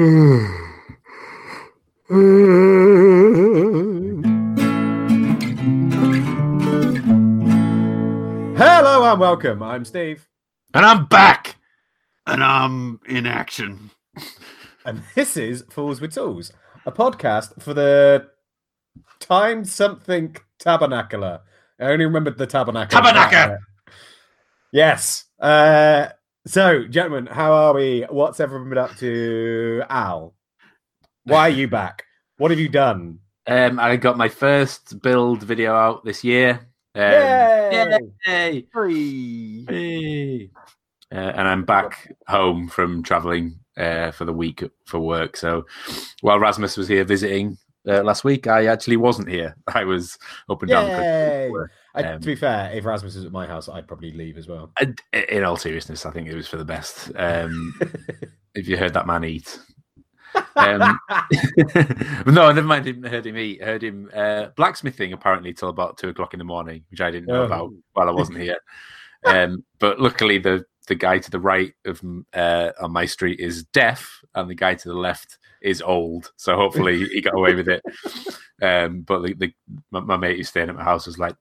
Hello and welcome. I'm Steve, And I'm back. And I'm in action. and this is Fools with Tools, a podcast for the time something tabernacular. I only remembered the tabernacle. Tabernacle! Yes. Uh, so, gentlemen, how are we? What's everyone been up to? Al, why are you back? What have you done? Um, I got my first build video out this year. Um, Yay! yay! Free. Uh, and I'm back home from traveling uh, for the week for work. So while Rasmus was here visiting uh, last week, I actually wasn't here. I was up and down. Yay! work. I, Um, to be fair, if Rasmus was at my house, I'd probably leave as well. And in all seriousness, I think it was for the best. Um, if you heard that man eat. Um, no, never mind. Him, heard him eat. Heard him uh, blacksmithing apparently till about two o'clock in the morning, which I didn't know Oh. about while I wasn't here. Um, but luckily, the the guy to the right of uh, on my street is deaf, and the guy to the left is old. So hopefully, he got away with it. Um, but the, the my, my mate who's staying at my house was like.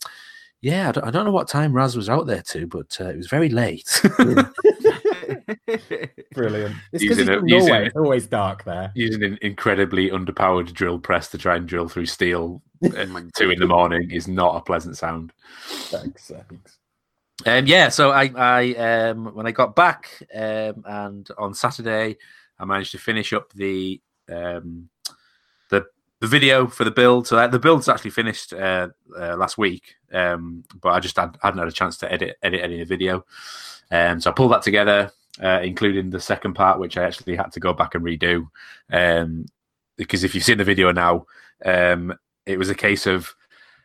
Yeah, I don't, I don't know what time Raz was out there to, but uh, it was very late. Brilliant. It's because Using he's a- from using Norway. a- It's always dark there. using an incredibly underpowered drill press to try and drill through steel at two in the morning is not a pleasant sound. Thanks, thanks. Um, yeah, so I, I um, when I got back um, and on Saturday, I managed to finish up the um, the the video for the build. So uh, the build's actually finished uh, uh, last week, um, but I just had, hadn't had a chance to edit edit any of the video. Um, so I pulled that together, uh, including the second part, which I actually had to go back and redo. Um, because if you've seen the video now, um, it was a case of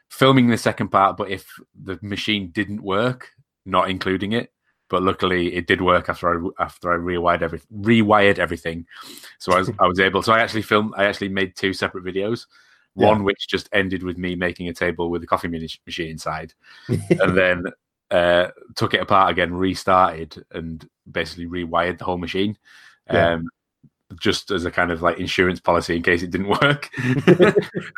filming the second part, but if the machine didn't work, not including it. But luckily, it did work after I after I rewired every rewired everything. So I was I was able. So I actually filmed. I actually made two separate videos. Yeah. One which just ended with me making a table with a coffee machine inside, and then uh, took it apart again, restarted, and basically rewired the whole machine. Yeah. Um, just as a kind of like insurance policy in case it didn't work,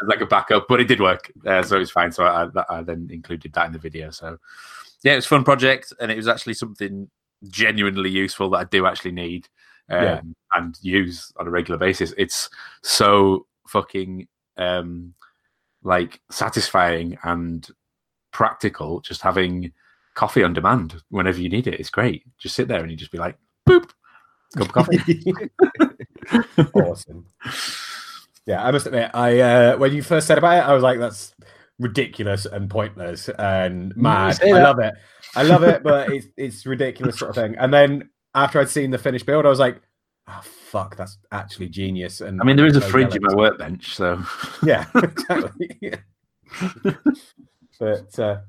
like a backup. But it did work, uh, so it's fine. So I, I then included that in the video. So yeah, it was a fun project, and it was actually something genuinely useful that I do actually need um, Yeah. and use on a regular basis. It's so fucking um, like satisfying and practical. Just having coffee on demand whenever you need it. It's great. Just sit there and you just be like, boop, cup of coffee. awesome. Yeah, I must admit, I uh, when you first said about it, I was like, "That's ridiculous and pointless and mad." I love it. I love it, but it's it's ridiculous sort of thing. And then after I'd seen the finished build, I was like, "Oh fuck, that's actually genius." And I mean, there is a so fridge in my workbench, so Yeah, exactly. Yeah. but uh,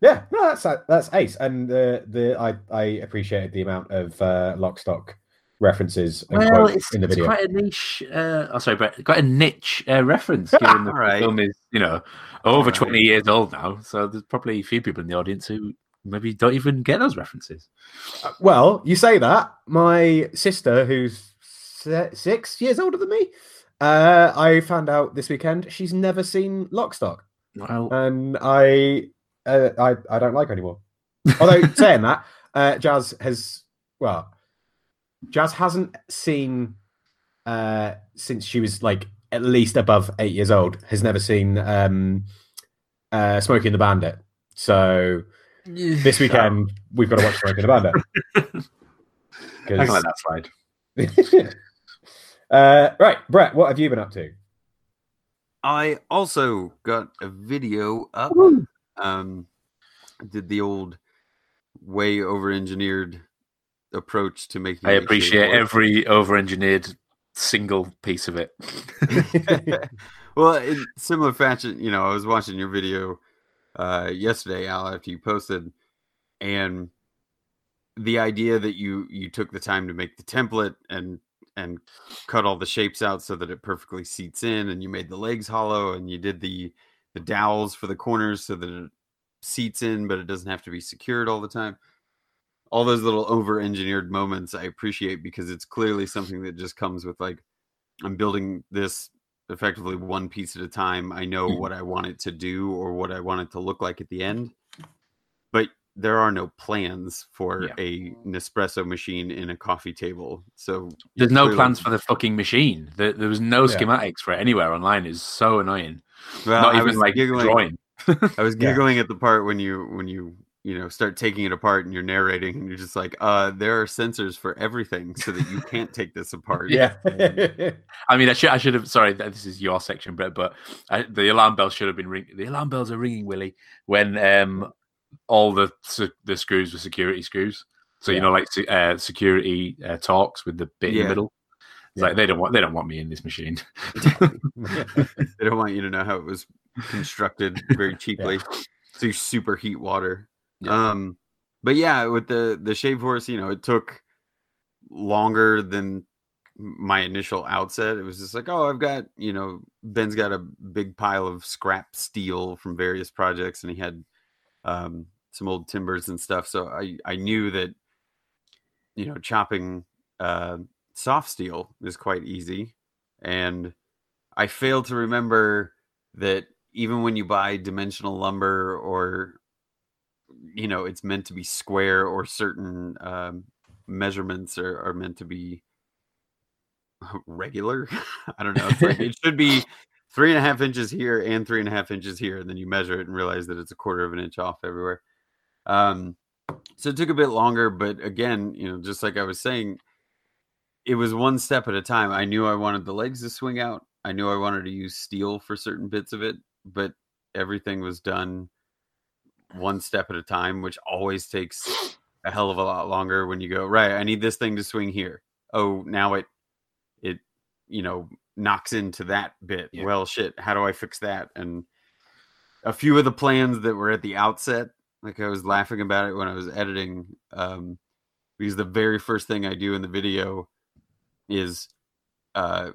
yeah, no, that's that's ace, and uh, the I I appreciated the amount of uh, lock stock references and well, quotes it's, in the it's video. quite a niche. Uh, oh, sorry, but quite a niche uh, reference. Given the Right. film is, you know, over Right. twenty years old now, so there's probably a few people in the audience who maybe don't even get those references. Uh, Well, you say that. My sister, who's six years older than me, uh, I found out this weekend she's never seen Lockstock, Well, and I, uh, I, I don't like her anymore. Although saying that, uh, Jazz has well, Jazz hasn't seen uh, since she was like at least above eight years old. Has never seen um, uh, Smokey and the Bandit. So this weekend we've got to watch Smokey and the Bandit. I can let that slide. uh, right, Brett, what have you been up to? I also got a video up. Um, did the old way over engineered approach to making I appreciate every over-engineered single piece of it. well, in similar fashion, you know, I was watching your video uh, yesterday, Al, after you posted, and the idea that you you took the time to make the template and and cut all the shapes out so that it perfectly seats in, and you made the legs hollow, and you did the the dowels for the corners so that it seats in, but it doesn't have to be secured all the time. All those little over engineered moments I appreciate because it's clearly something that just comes with like I'm building this effectively one piece at a time. I know Mhm. what I want it to do or what I want it to look like at the end. But there are no plans for Yeah. a Nespresso machine in a coffee table. So There's no clearly- plans for the fucking machine. There, there was no Yeah. schematics for it anywhere online. Is so annoying. Well, Not I even was like giggling. drawing. I was Yeah. giggling at the part when you when you you know start taking it apart and you're narrating and you're just like, uh, there are sensors for everything so that you can't take this apart. yeah. I mean, I should I should have. Sorry, this is your section, Brett. But I, the alarm bell should have been ring. The alarm bells are ringing, Willie, when um all the the screws were security screws. So you know, like uh, security uh, talks with the bit in the middle. It's Yeah. like they don't want they don't want me in this machine. They don't want you to know how it was constructed very cheaply. So you superheat water. Yeah. Um, but yeah, with the the shave horse, you know, it took longer than my initial outset. It was just like, oh, I've got, you know, Ben's got a big pile of scrap steel from various projects, and he had um, some old timbers and stuff. So I I knew that, you know, chopping uh, soft steel is quite easy, and I failed to remember that even when you buy dimensional lumber or you know it's meant to be square or certain um, measurements are, are meant to be regular. I don't know. Like it should be three and a half inches here and three and a half inches here and then you measure it and realize that it's a quarter of an inch off everywhere. Um so it took a bit longer but again you know just like i was saying it was one step at a time. I knew i wanted the legs to swing out. I knew i wanted to use steel for certain bits of it but everything was done one step at a time, which always takes a hell of a lot longer when you go, right, I need this thing to swing here. Oh, now it it you know knocks into that bit. Yeah. Well shit, how do I fix that? And a few of the plans that were at the outset, like I was laughing about it when I was editing, um, because the very first thing I do in the video is uh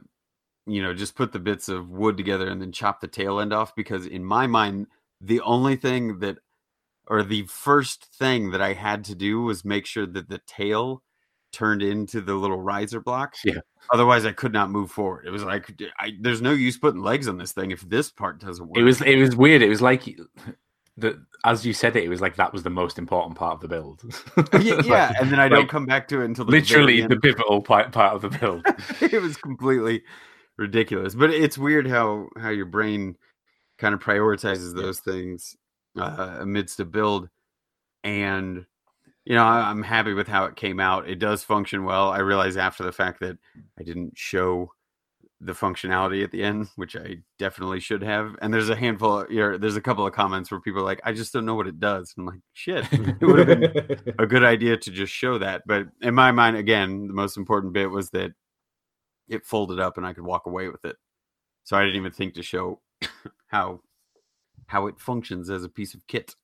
you know, just put the bits of wood together and then chop the tail end off because in my mind, the only thing that or the first thing that I had to do was make sure that the tail turned into the little riser block. Yeah. Otherwise, I could not move forward. It was like I, there's no use putting legs on this thing if this part doesn't work. It was it was weird. It was like the as you said it, it was like that was the most important part of the build. yeah, yeah, and then I don't come back to it until the literally the pivotal part, part of the build. it was completely ridiculous. But it's weird how how your brain kind of prioritizes those things uh, amidst a build. And you know, I, I'm happy with how it came out. It does function well. I realize after the fact that I didn't show the functionality at the end, which I definitely should have. And there's a handful, of, you know, there's a couple of comments where people are like, "I just don't know what it does." And I'm like, "Shit, it would have been a good idea to just show that. But in my mind, again, the most important bit was that it folded up and I could walk away with it. So I didn't even think to show how how it functions as a piece of kit.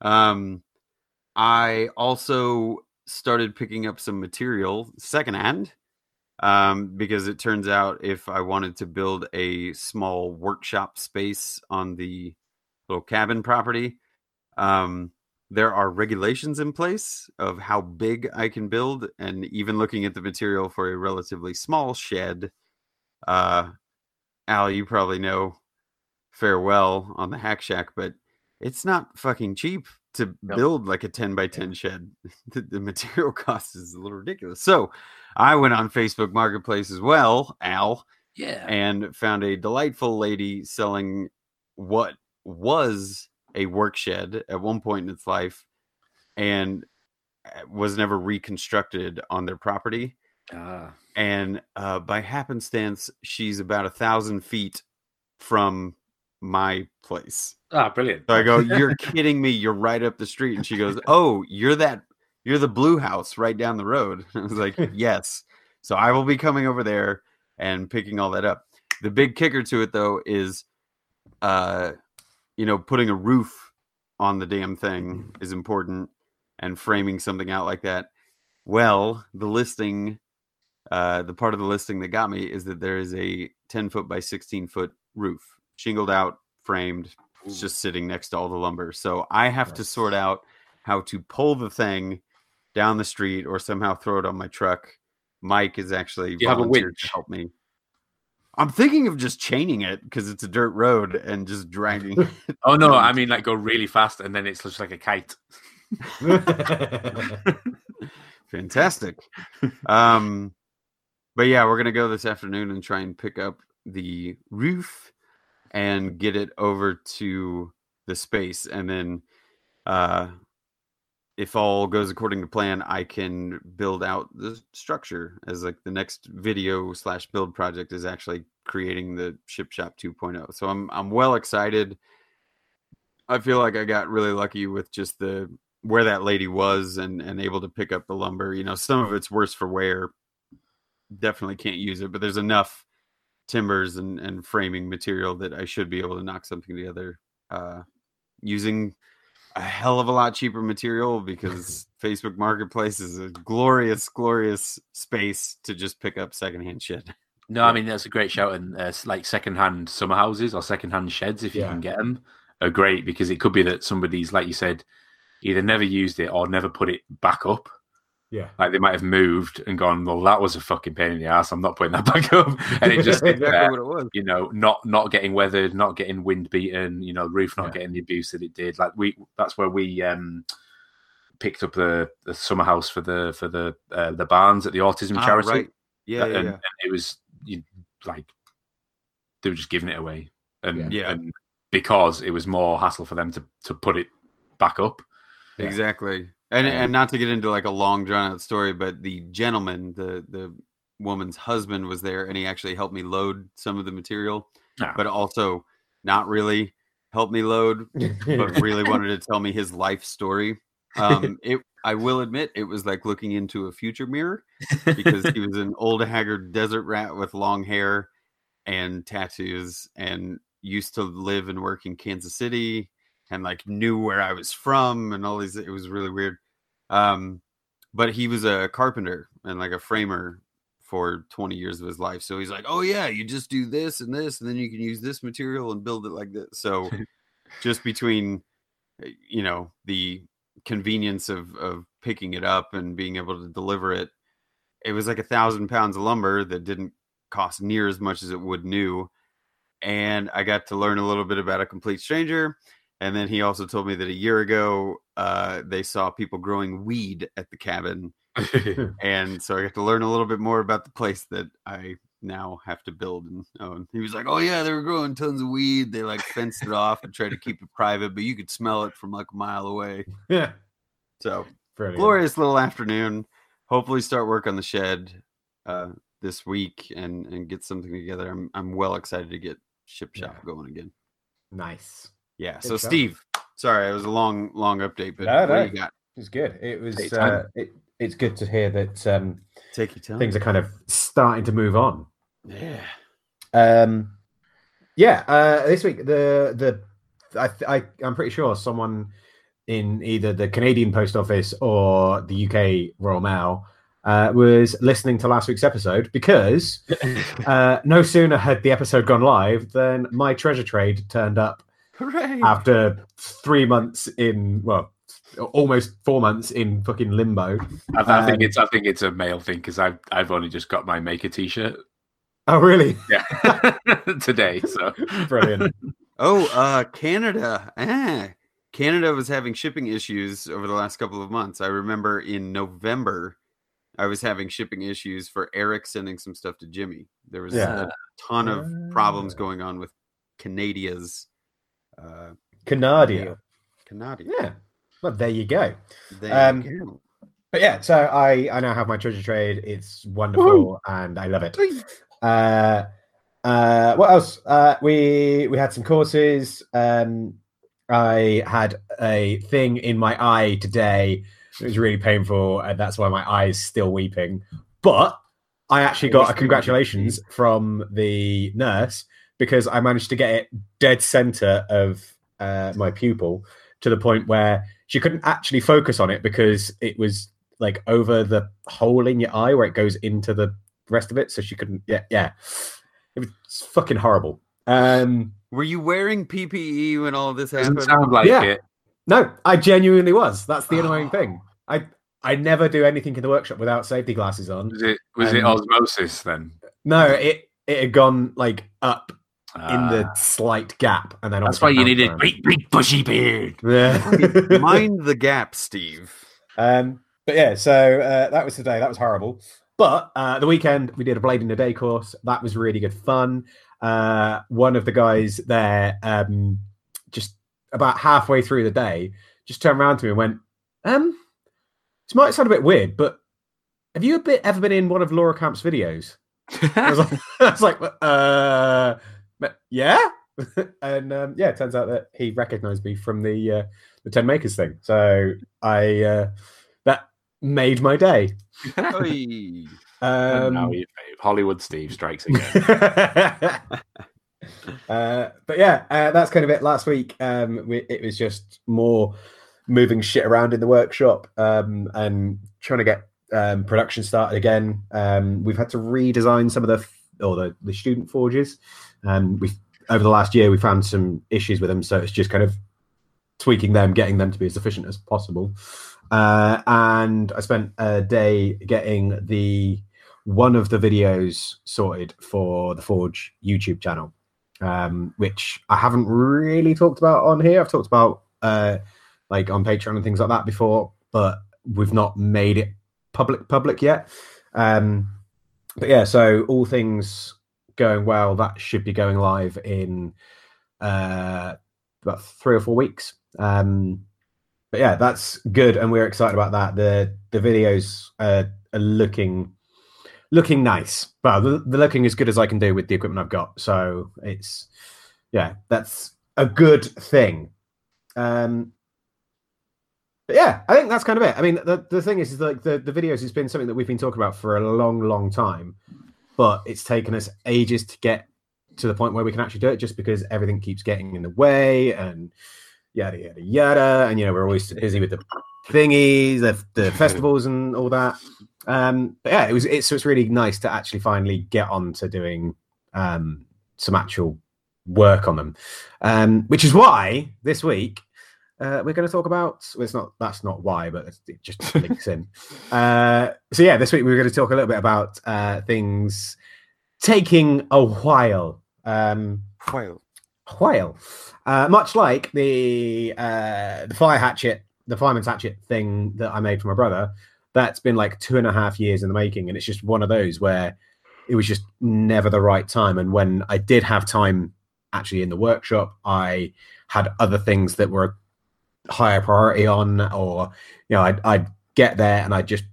Um, I also started picking up some material secondhand um, because it turns out if I wanted to build a small workshop space on the little cabin property, um, there are regulations in place of how big I can build, and even looking at the material for a relatively small shed. Uh, Al, you probably know farewell on the Hack Shack, but it's not fucking cheap to Nope. build like a 10 by 10 shed. the, the material cost is a little ridiculous. So I went on Facebook Marketplace as well, Al, Yeah. and found a delightful lady selling what was a work shed at one point in its life and uh, was never reconstructed on their property. Ah. And uh, by happenstance, she's about a thousand feet from my place. Ah, brilliant. So I go, "You're kidding me! You're right up the street." And she goes, "Oh, you're that you're the blue house right down the road." I was like, "Yes." So I will be coming over there and picking all that up. The big kicker to it though is uh you know, putting a roof on the damn thing is important and framing something out like that. Well, the listing uh the part of the listing that got me is that there is a 10 foot by 16 foot roof, shingled out, framed, it's just sitting next to all the lumber. So I have to sort out how to pull the thing down the street or somehow throw it on my truck. Mike is actually you have a winch? to help me. I'm thinking of just chaining it because it's a dirt road and just dragging. Oh no, I mean like go really fast and then it's just like a kite. Fantastic. um, but yeah, we're gonna go this afternoon and try and pick up the roof and get it over to the space, and then, uh, if all goes according to plan, I can build out the structure as like the next video slash build project is actually creating the ship shop 2.0. So I'm I'm well excited. I feel like I got really lucky with just the where that lady was and and able to pick up the lumber. You know, some of it's worse for wear. Definitely can't use it, but there's enough timbers and and framing material that I should be able to knock something together uh, using a hell of a lot cheaper material because Facebook Marketplace is a glorious, glorious space to just pick up secondhand shit. No, I mean that's a great shout, and uh, like secondhand summer houses or secondhand sheds, if you Yeah. can get them, are great because it could be that somebody's, like you said, either never used it or never put it back up. Yeah. Like they might have moved and gone, well, that was a fucking pain in the ass. I'm not putting that back up, and it just exactly there, what it was. you know, not not getting weathered, not getting wind beaten, you know, roof not Yeah. getting the abuse that it did. Like we, that's where we um picked up the, the summer house for the for the uh, the barns at the autism Ah, charity. right. Yeah, yeah, and, yeah. and it was you, like they were just giving it away, and, Yeah. and because it was more hassle for them to to put it back up. Yeah. Exactly. And and not to get into like a long drawn out story, but the gentleman, the the woman's husband was there and he actually helped me load some of the material, Ah. but also not really helped me load, but really wanted to tell me his life story. Um it I will admit it was like looking into a future mirror because he was an old haggard desert rat with long hair and tattoos and used to live and work in Kansas City and like knew where I was from and all these it was really weird. Um but he was a carpenter and like a framer for 20 years of his life. So he's like, "Oh yeah, you just do this and this and then you can use this material and build it like this." So just between uh, you know, the convenience of of picking it up and being able to deliver it it was like a thousand pounds of lumber that didn't cost near as much as it would new and i got to learn a little bit about a complete stranger and then he also told me that a year ago uh, they saw people growing weed at the cabin and so i got to learn a little bit more about the place that i now have to build and own he was like oh yeah they were growing tons of weed they like fenced it off and tried to keep it private but you could smell it from like a mile away yeah. so glorious little afternoon. Hopefully, start work on the shed uh, this week and and get something together. I'm I'm well excited to get ship shop Yeah. going again. Nice. Yeah. Good So stuff. Steve, sorry, it was a long long update, but No, what do no. you got? It was good. It was. Take your time. Uh, it, it's good to hear that um, Take your time. things are kind of starting to move on. yeah. Um, yeah, uh, this week the the I, I I'm pretty sure someone in either the Canadian Post Office or the UK Royal Mail uh, was listening to last week's episode because uh, no sooner had the episode gone live than my treasure trade turned up Hooray! after three months in well almost four months in fucking limbo. I, I think Um, it's I think it's a male thing because I've I've only just got my maker T-shirt. Oh really? Yeah, today. So Brilliant. Oh, uh, Canada. Ah, Canada was having shipping issues over the last couple of months. I remember in November, I was having shipping issues for Eric sending some stuff to Jimmy. There was Yeah. a ton of problems Ah. going on with Canadia's. Uh, Canadia. Canada. Yeah. Well, there you go. There Um, you go. But yeah, so I I now have my treasure trade. It's wonderful and I love it. Uh, uh, what else? Uh, we we had some courses. Um, I had a thing in my eye today. It was really painful, and that's why my eye is still weeping. But I actually got a congratulations from the nurse because I managed to get it dead center of uh, my pupil to the point where she couldn't actually focus on it because it was like over the hole in your eye where it goes into the rest of it. So she couldn't. Yeah, yeah. It was fucking horrible. Um, Were you wearing PPE when all of this doesn't happened? sound like Yeah. it. no, I genuinely was. That's the annoying thing. I I never do anything in the workshop without safety glasses on. Was it was it Um, osmosis then? No, it it had gone like up in the Ah, slight gap, and then that's why you bounced needed big big bushy beard. Yeah. Mind the gap, Steve. Um, but yeah, so uh, that was today. That was horrible. But uh, the weekend we did a blade in the day course. That was really good fun. Uh, one of the guys there, um, just about halfway through the day, just turned around to me and went, "Um, this might sound a bit weird, but have you a bit ever been in one of Laura Kampf's videos?" I was like, I was like uh, yeah. and um, yeah, it turns out that he recognised me from the uh, the Ten Makers thing. So I uh, that made my day. And now Um, you- Hollywood Steve strikes again. uh, but yeah, uh, that's kind of it. Last week, um, we, it was just more moving shit around in the workshop um, and trying to get um, production started again. Um, we've had to redesign some of the f- or the, the student forges. Um, we over the last year we found some issues with them, so it's just kind of tweaking them, getting them to be as efficient as possible. Uh, and I spent a day getting the one of the videos sorted for the Forge YouTube channel, um, which I haven't really talked about on here. I've talked about uh, like on Patreon and things like that before, but we've not made it public public yet. Um, but yeah, so all things going well, that should be going live in uh, about three or four weeks. Um, but yeah, that's good, and we're excited about that. the The videos uh, are looking looking nice. Well, the, the looking as good as I can do with the equipment I've got. So it's yeah, that's a good thing. Um, but yeah, I think that's kind of it. I mean, the, the thing is, is like the, the videos has been something that we've been talking about for a long, long time, but it's taken us ages to get to the point where we can actually do it just because everything keeps getting in the way and yada yada yada. And you know, we're always busy with the thingies, the, the festivals and all that. Um, but yeah, it was it's so it's really nice to actually finally get on to doing um some actual work on them. Um, which is why this week uh, we're going to talk about. Well, it's not. That's not why, but it just links in. Uh, so yeah, this week we're going to talk a little bit about uh, things taking a while. Um, Well, while, uh, much like the uh, the fire hatchet, the fireman's hatchet thing that I made for my brother. That's been like two and a half years in the making, and it's just one of those where it was just never the right time. And when I did have time actually in the workshop, I had other things that were higher priority on, or you know, I'd, I'd get there and I just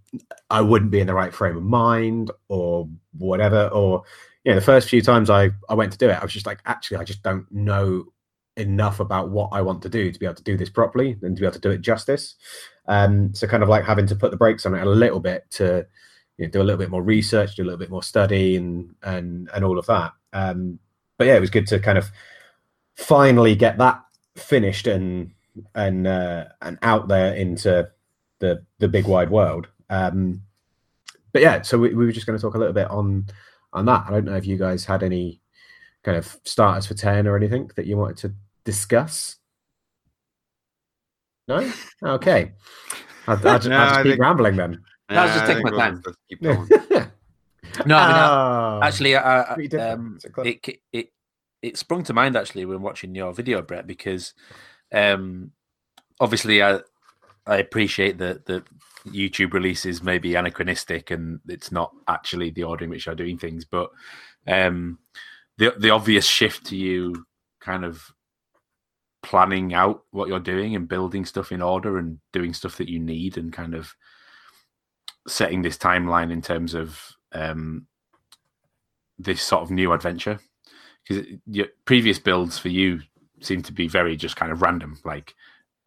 I wouldn't be in the right frame of mind or whatever. Or you know, the first few times I I went to do it, I was just like, actually, I just don't know enough about what I want to do to be able to do this properly and to be able to do it justice. Um, so kind of like having to put the brakes on it a little bit to you know, do a little bit more research, do a little bit more study, and and and all of that. Um, but yeah, it was good to kind of finally get that finished and and uh, and out there into the the big wide world. Um, but yeah, so we, we were just going to talk a little bit on on that. I don't know if you guys had any kind of starters for ten or anything that you wanted to discuss. No, okay. I'll, I'll just, No, I'll just I keep think- rambling then. I was just I taking think my we'll time. just Keep going. No, I mean, I- Ah, actually, I, I, um, It's a club. it it it sprung to mind actually when watching your video, Brett, because um, obviously I I appreciate that that YouTube releases may be anachronistic and it's not actually the order in which you're doing things, but um, the the obvious shift to you kind of planning out what you're doing and building stuff in order and doing stuff that you need and kind of setting this timeline in terms of um, this sort of new adventure. Because your previous builds for you seem to be very just kind of random like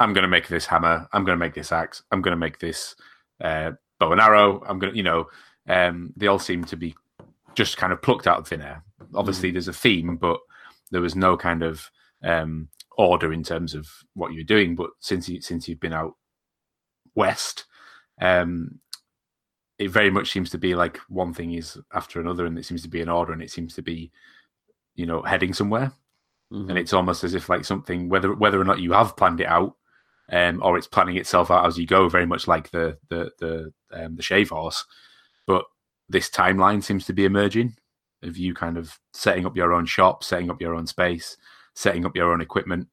i'm going to make this hammer i'm going to make this axe i'm going to make this uh, bow and arrow i'm going to you know um, they all seem to be just kind of plucked out of thin air. Obviously there's a theme but there was no kind of um, order in terms of what you're doing but since you since you've been out west um, it very much seems to be like one thing is after another and it seems to be an order and it seems to be you know heading somewhere Mhm. and it's almost as if like something whether whether or not you have planned it out um, or it's planning itself out as you go, very much like the the the um, the shave horse. But this timeline seems to be emerging of you kind of setting up your own shop, setting up your own space, setting up your own equipment,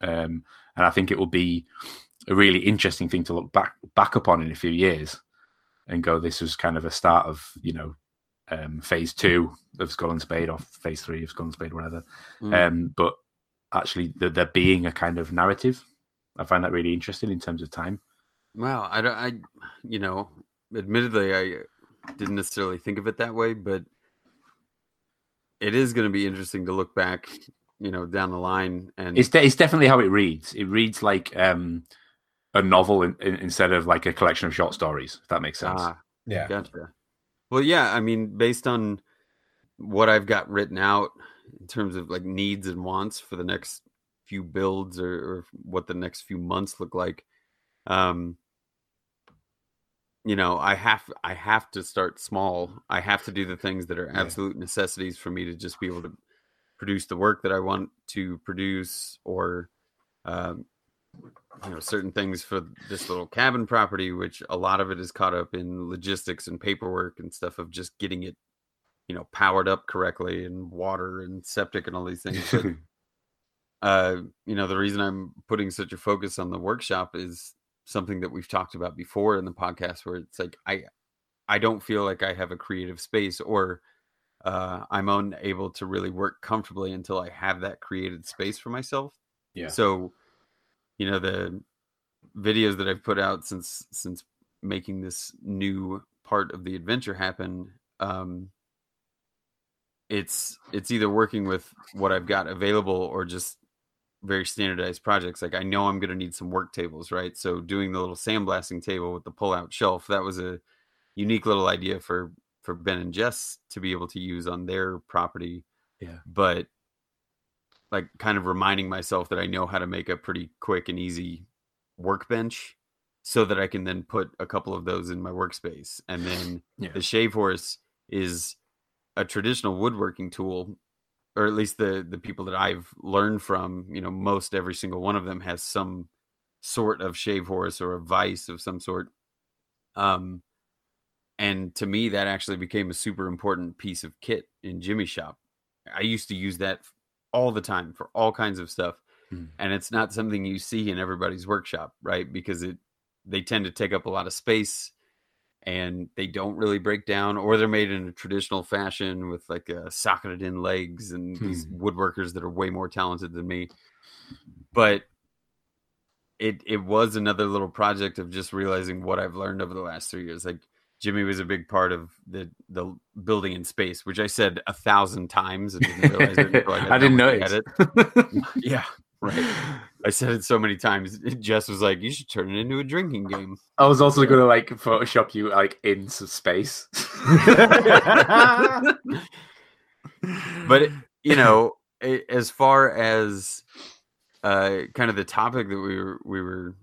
um, and I think it will be a really interesting thing to look back back upon in a few years and go, this was kind of a start of you know um, phase two of Skull and Spade or phase three of Skull and Spade, whatever. Mm. Um, but actually, the, there being a kind of narrative, I find that really interesting in terms of time. Well, I don't, I, you know, admittedly, I didn't necessarily think of it that way, but it is going to be interesting to look back, you know, down the line. And it's de- it's definitely how it reads. It reads like um, a novel in, in, instead of like a collection of short stories. If that makes sense. Ah, yeah, gotcha. Well, yeah, I mean, based on what I've got written out in terms of like needs and wants for the next few builds or, or what the next few months look like, um, you know, I have I have to start small. I have to do the things that are absolute yeah. necessities for me to just be able to produce the work that I want to produce, or um, you know certain things for this little cabin property which a lot of it is caught up in logistics and paperwork and stuff of just getting it you know powered up correctly and water and septic and all these things. But, uh you know the reason i'm putting such a focus on the workshop is something that we've talked about before in the podcast where it's like i i don't feel like i have a creative space or uh i'm unable to really work comfortably until i have that created space for myself. Yeah. So you know the videos that I've put out since since making this new part of the adventure happen um it's it's either working with what I've got available or just very standardized projects. Like I know I'm going to need some work tables right? So doing the little sandblasting table with the pull out shelf that was a unique little idea for for Ben and Jess to be able to use on their property. Yeah. But like kind of reminding myself that I know how to make a pretty quick and easy workbench so that I can then put a couple of those in my workspace. And then yeah. the shave horse is a traditional woodworking tool, or at least the the people that I've learned from, you know, most every single one of them has some sort of shave horse or a vice of some sort. Um and to me that actually became a super important piece of kit in Jimmy shop. I used to use that all the time for all kinds of stuff. Mm. And it's not something you see in everybody's workshop, right? Because it they tend to take up a lot of space and they don't really break down or they're made in a traditional fashion with like a socketed in legs and mm. these woodworkers that are way more talented than me. But it it was another little project of just realizing what I've learned over the last three years. Like Jimmy was a big part of the the building in space, which I said a thousand times and didn't realize it. I, I didn't know it. yeah, right. I said it so many times. Jess was like, "You should turn it into a drinking game." I was also going to like Photoshop you like into space, but you know, as far as uh, kind of the topic that we were we were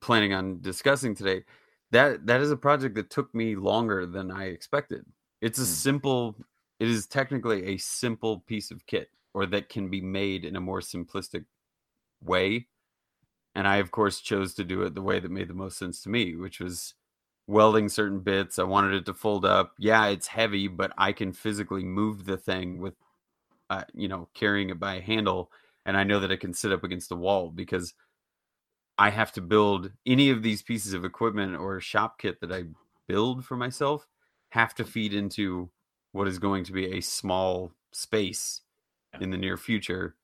planning on discussing today that that is a project that took me longer than I expected. It's a mm. simple it is technically a simple piece of kit or that can be made in a more simplistic way. And I of course chose to do it the way that made the most sense to me, which was welding certain bits. I wanted it to fold up. Yeah, it's heavy, but I can physically move the thing with uh, you know, carrying it by a handle and I know that it can sit up against the wall because I have to build any of these pieces of equipment or shop kit that I build for myself have to feed into what is going to be a small space in the near future.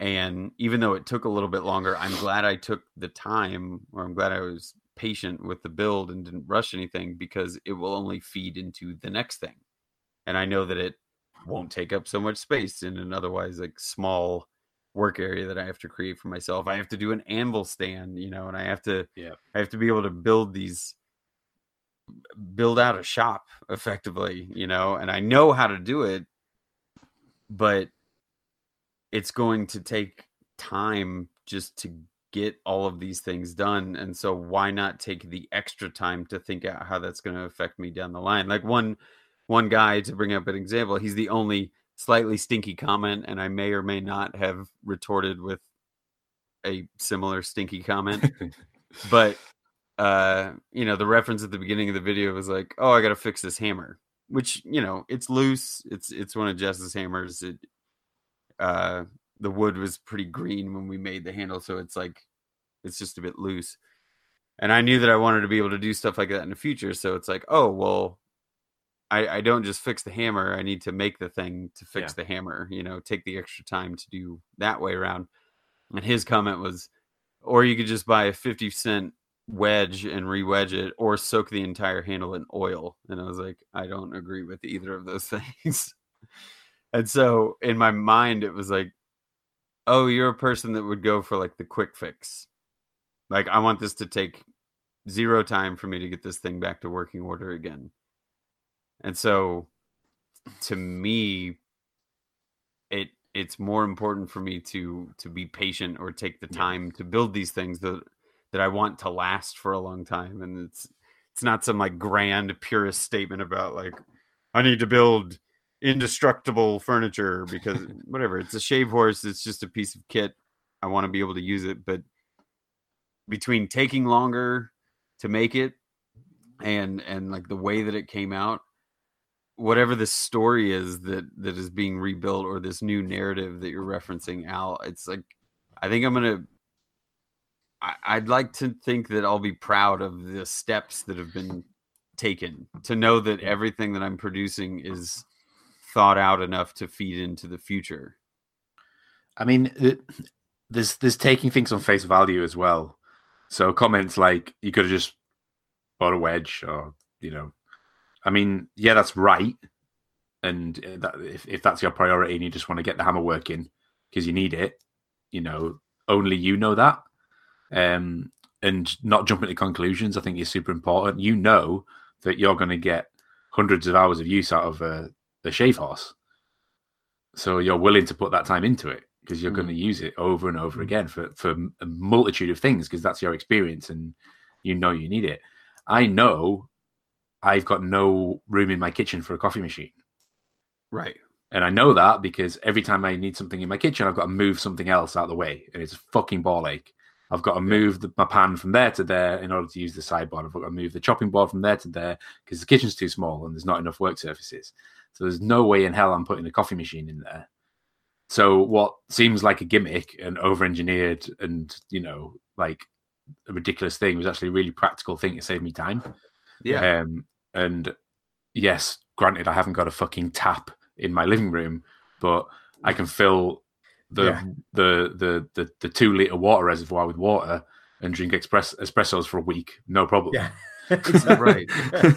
And even though it took a little bit longer, I'm glad I took the time or I'm glad I was patient with the build and didn't rush anything because it will only feed into the next thing. And I know that it won't take up so much space in an otherwise like small work area that I have to create for myself. I have to do an anvil stand, you know, and I have to yeah. I have to be able to build these build out a shop effectively, you know, and I know how to do it, but it's going to take time just to get all of these things done. And so why not take the extra time to think out how that's going to affect me down the line? Like one one guy to bring up an example, he's the only slightly stinky comment, and I may or may not have retorted with a similar stinky comment, but uh, you know, the reference at the beginning of the video was like, "Oh, I got to fix this hammer," which you know, it's loose. It's it's one of Jess's hammers. It uh, the wood was pretty green when we made the handle, so it's like it's just a bit loose. And I knew that I wanted to be able to do stuff like that in the future. So it's like, oh well, I, I don't just fix the hammer. I need to make the thing to fix yeah. the hammer. You know, take the extra time to do that way around. And his comment was, or you could just buy a fifty cent wedge and re-wedge it, or soak the entire handle in oil. And I was like, I don't agree with either of those things. and so in my mind, it was like, oh, you're a person that would go for like the quick fix. Like I want this to take zero time for me to get this thing back to working order again. And so to me it it's more important for me to to be patient or take the time to build these things that that I want to last for a long time. And it's it's not some like grand purist statement about like I need to build indestructible furniture because whatever. It's a shave horse. It's just a piece of kit. I want to be able to use it. But between taking longer to make it and and like the way that it came out whatever the story is that that is being rebuilt or this new narrative that you're referencing al it's like i think i'm gonna I, would like to think that i'll be proud of the steps that have been taken to know that everything that i'm producing is thought out enough to feed into the future. I mean it, there's there's taking things on face value as well. So comments like you could have just bought a wedge or you know I mean, yeah, that's right. And uh, that, if, if that's your priority and you just want to get the hammer working because you need it, you know, only you know that. Um, and not jumping to conclusions, I think is super important. You know that you're going to get hundreds of hours of use out of a, a shave horse. So you're willing to put that time into it because you're mm. going to use it over and over mm. again for, for a multitude of things because that's your experience and you know you need it. I know I've got no room in my kitchen for a coffee machine. Right. And I know that because every time I need something in my kitchen, I've got to move something else out of the way. And it's a fucking ball ache. I've got to move the, my pan from there to there in order to use the sideboard. I've got to move the chopping board from there to there because the kitchen's too small and there's not enough work surfaces. So there's no way in hell I'm putting a coffee machine in there. So what seems like a gimmick and over-engineered and you know like a ridiculous thing was actually a really practical thing to save me time. Yeah. Um, and yes, granted, I haven't got a fucking tap in my living room, but I can fill the yeah. the, the the the two liter water reservoir with water and drink express espressos for a week, no problem. Yeah. right. um,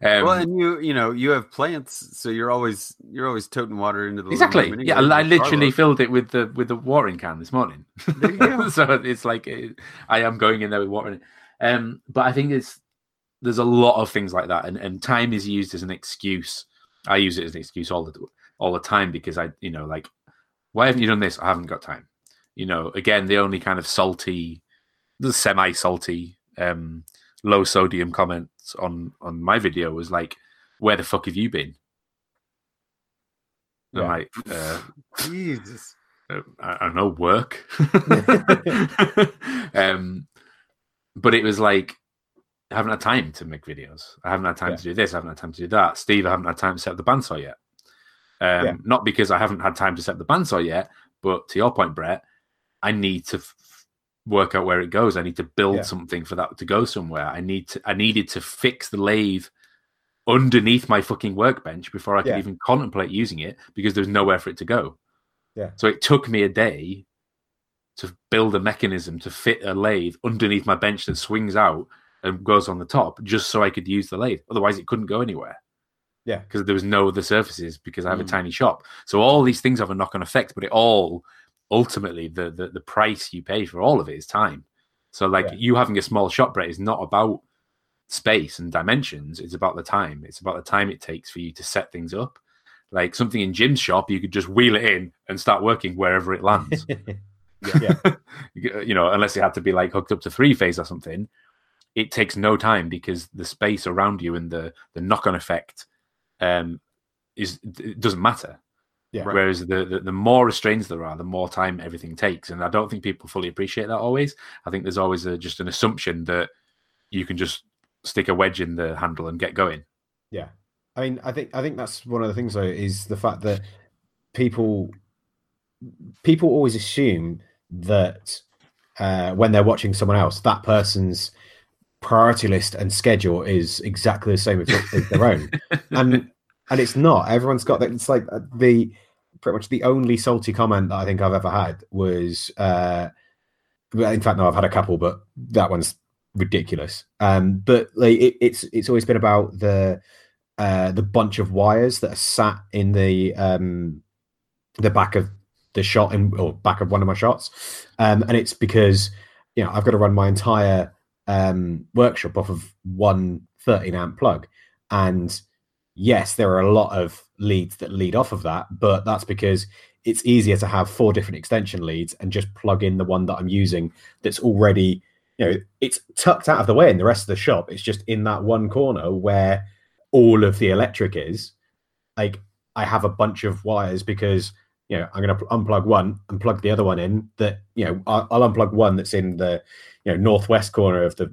well, and you you know you have plants, so you're always you're always toting water into the exactly. yeah, I, I literally filled it with the with the watering can this morning. so it's like I am going in there with water. Um, but I think it's there's a lot of things like that, and, and time is used as an excuse. I use it as an excuse all the all the time because I, you know, like, why haven't you done this? I haven't got time. You know, again, the only kind of salty, the semi salty, um, low sodium comments on on my video was like, "Where the fuck have you been?" Yeah. I'm like, uh, Jesus. Uh, I, I don't know, work. um, but it was like I haven't had time to make videos. I haven't had time yeah. to do this. I haven't had time to do that. Steve, I haven't had time to set up the bandsaw yet. Um, yeah. Not because I haven't had time to set up the bandsaw yet, but to your point, Brett, I need to f- work out where it goes. I need to build yeah. something for that to go somewhere. I need to. I needed to fix the lathe underneath my fucking workbench before I could even contemplate using it because there's nowhere for it to go. Yeah. So it took me a day to build a mechanism to fit a lathe underneath my bench that swings out and goes on the top just so I could use the lathe. Otherwise, it couldn't go anywhere. Yeah. Because there was no other surfaces because I have mm. a tiny shop. So all these things have a knock on effect, but it all ultimately the, the, the price you pay for all of it is time. So like yeah. you having a small shop, Brett, is not about space and dimensions. It's about the time. It's about the time it takes for you to set things up. Like something in Jim's shop, you could just wheel it in and start working wherever it lands. yeah. you know, unless it had to be like hooked up to three phase or something it takes no time because the space around you and the the knock on effect um, is it doesn't matter. Yeah. Whereas the, the the more restraints there are, the more time everything takes, and I don't think people fully appreciate that always. I think there's always a, just an assumption that you can just stick a wedge in the handle and get going. Yeah, I mean, I think I think that's one of the things though is the fact that people people always assume that uh, when they're watching someone else, that person's priority list and schedule is exactly the same as, as their own, and and it's not. Everyone's got that. It's like the pretty much the only salty comment that I think I've ever had was. Uh, in fact, no, I've had a couple, but that one's ridiculous. Um, but like it, it's it's always been about the uh, the bunch of wires that are sat in the um, the back of the shot in, or back of one of my shots, um, and it's because you know I've got to run my entire um, workshop off of one 13 amp plug, and yes, there are a lot of leads that lead off of that, but that's because it's easier to have four different extension leads and just plug in the one that I'm using that's already you know it's tucked out of the way in the rest of the shop. It's just in that one corner where all of the electric is. Like i have a bunch of wires because you know i'm going to unplug one and plug the other one in that you know I'll, I'll unplug one that's in the you know northwest corner of the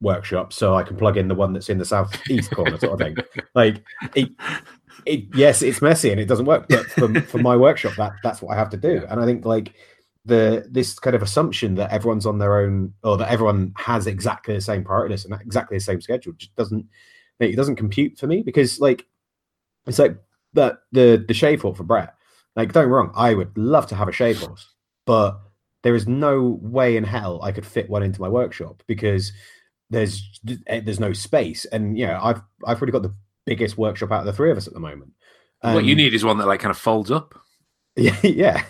workshop so i can plug in the one that's in the southeast corner sort of thing. Like it, it yes it's messy and it doesn't work but for, for my workshop that that's what i have to do. And i think like the this kind of assumption that everyone's on their own or that everyone has exactly the same priority list and exactly the same schedule just doesn't it doesn't compute for me because like it's like the the the shave horse for Brett. Like, don't wrong, I would love to have a shave horse, but there is no way in hell I could fit one into my workshop because there's eh, there's no space, and you know I've I've already got the biggest workshop out of the three of us at the moment. Um, what you need is one that like kind of folds up. Yeah, yeah,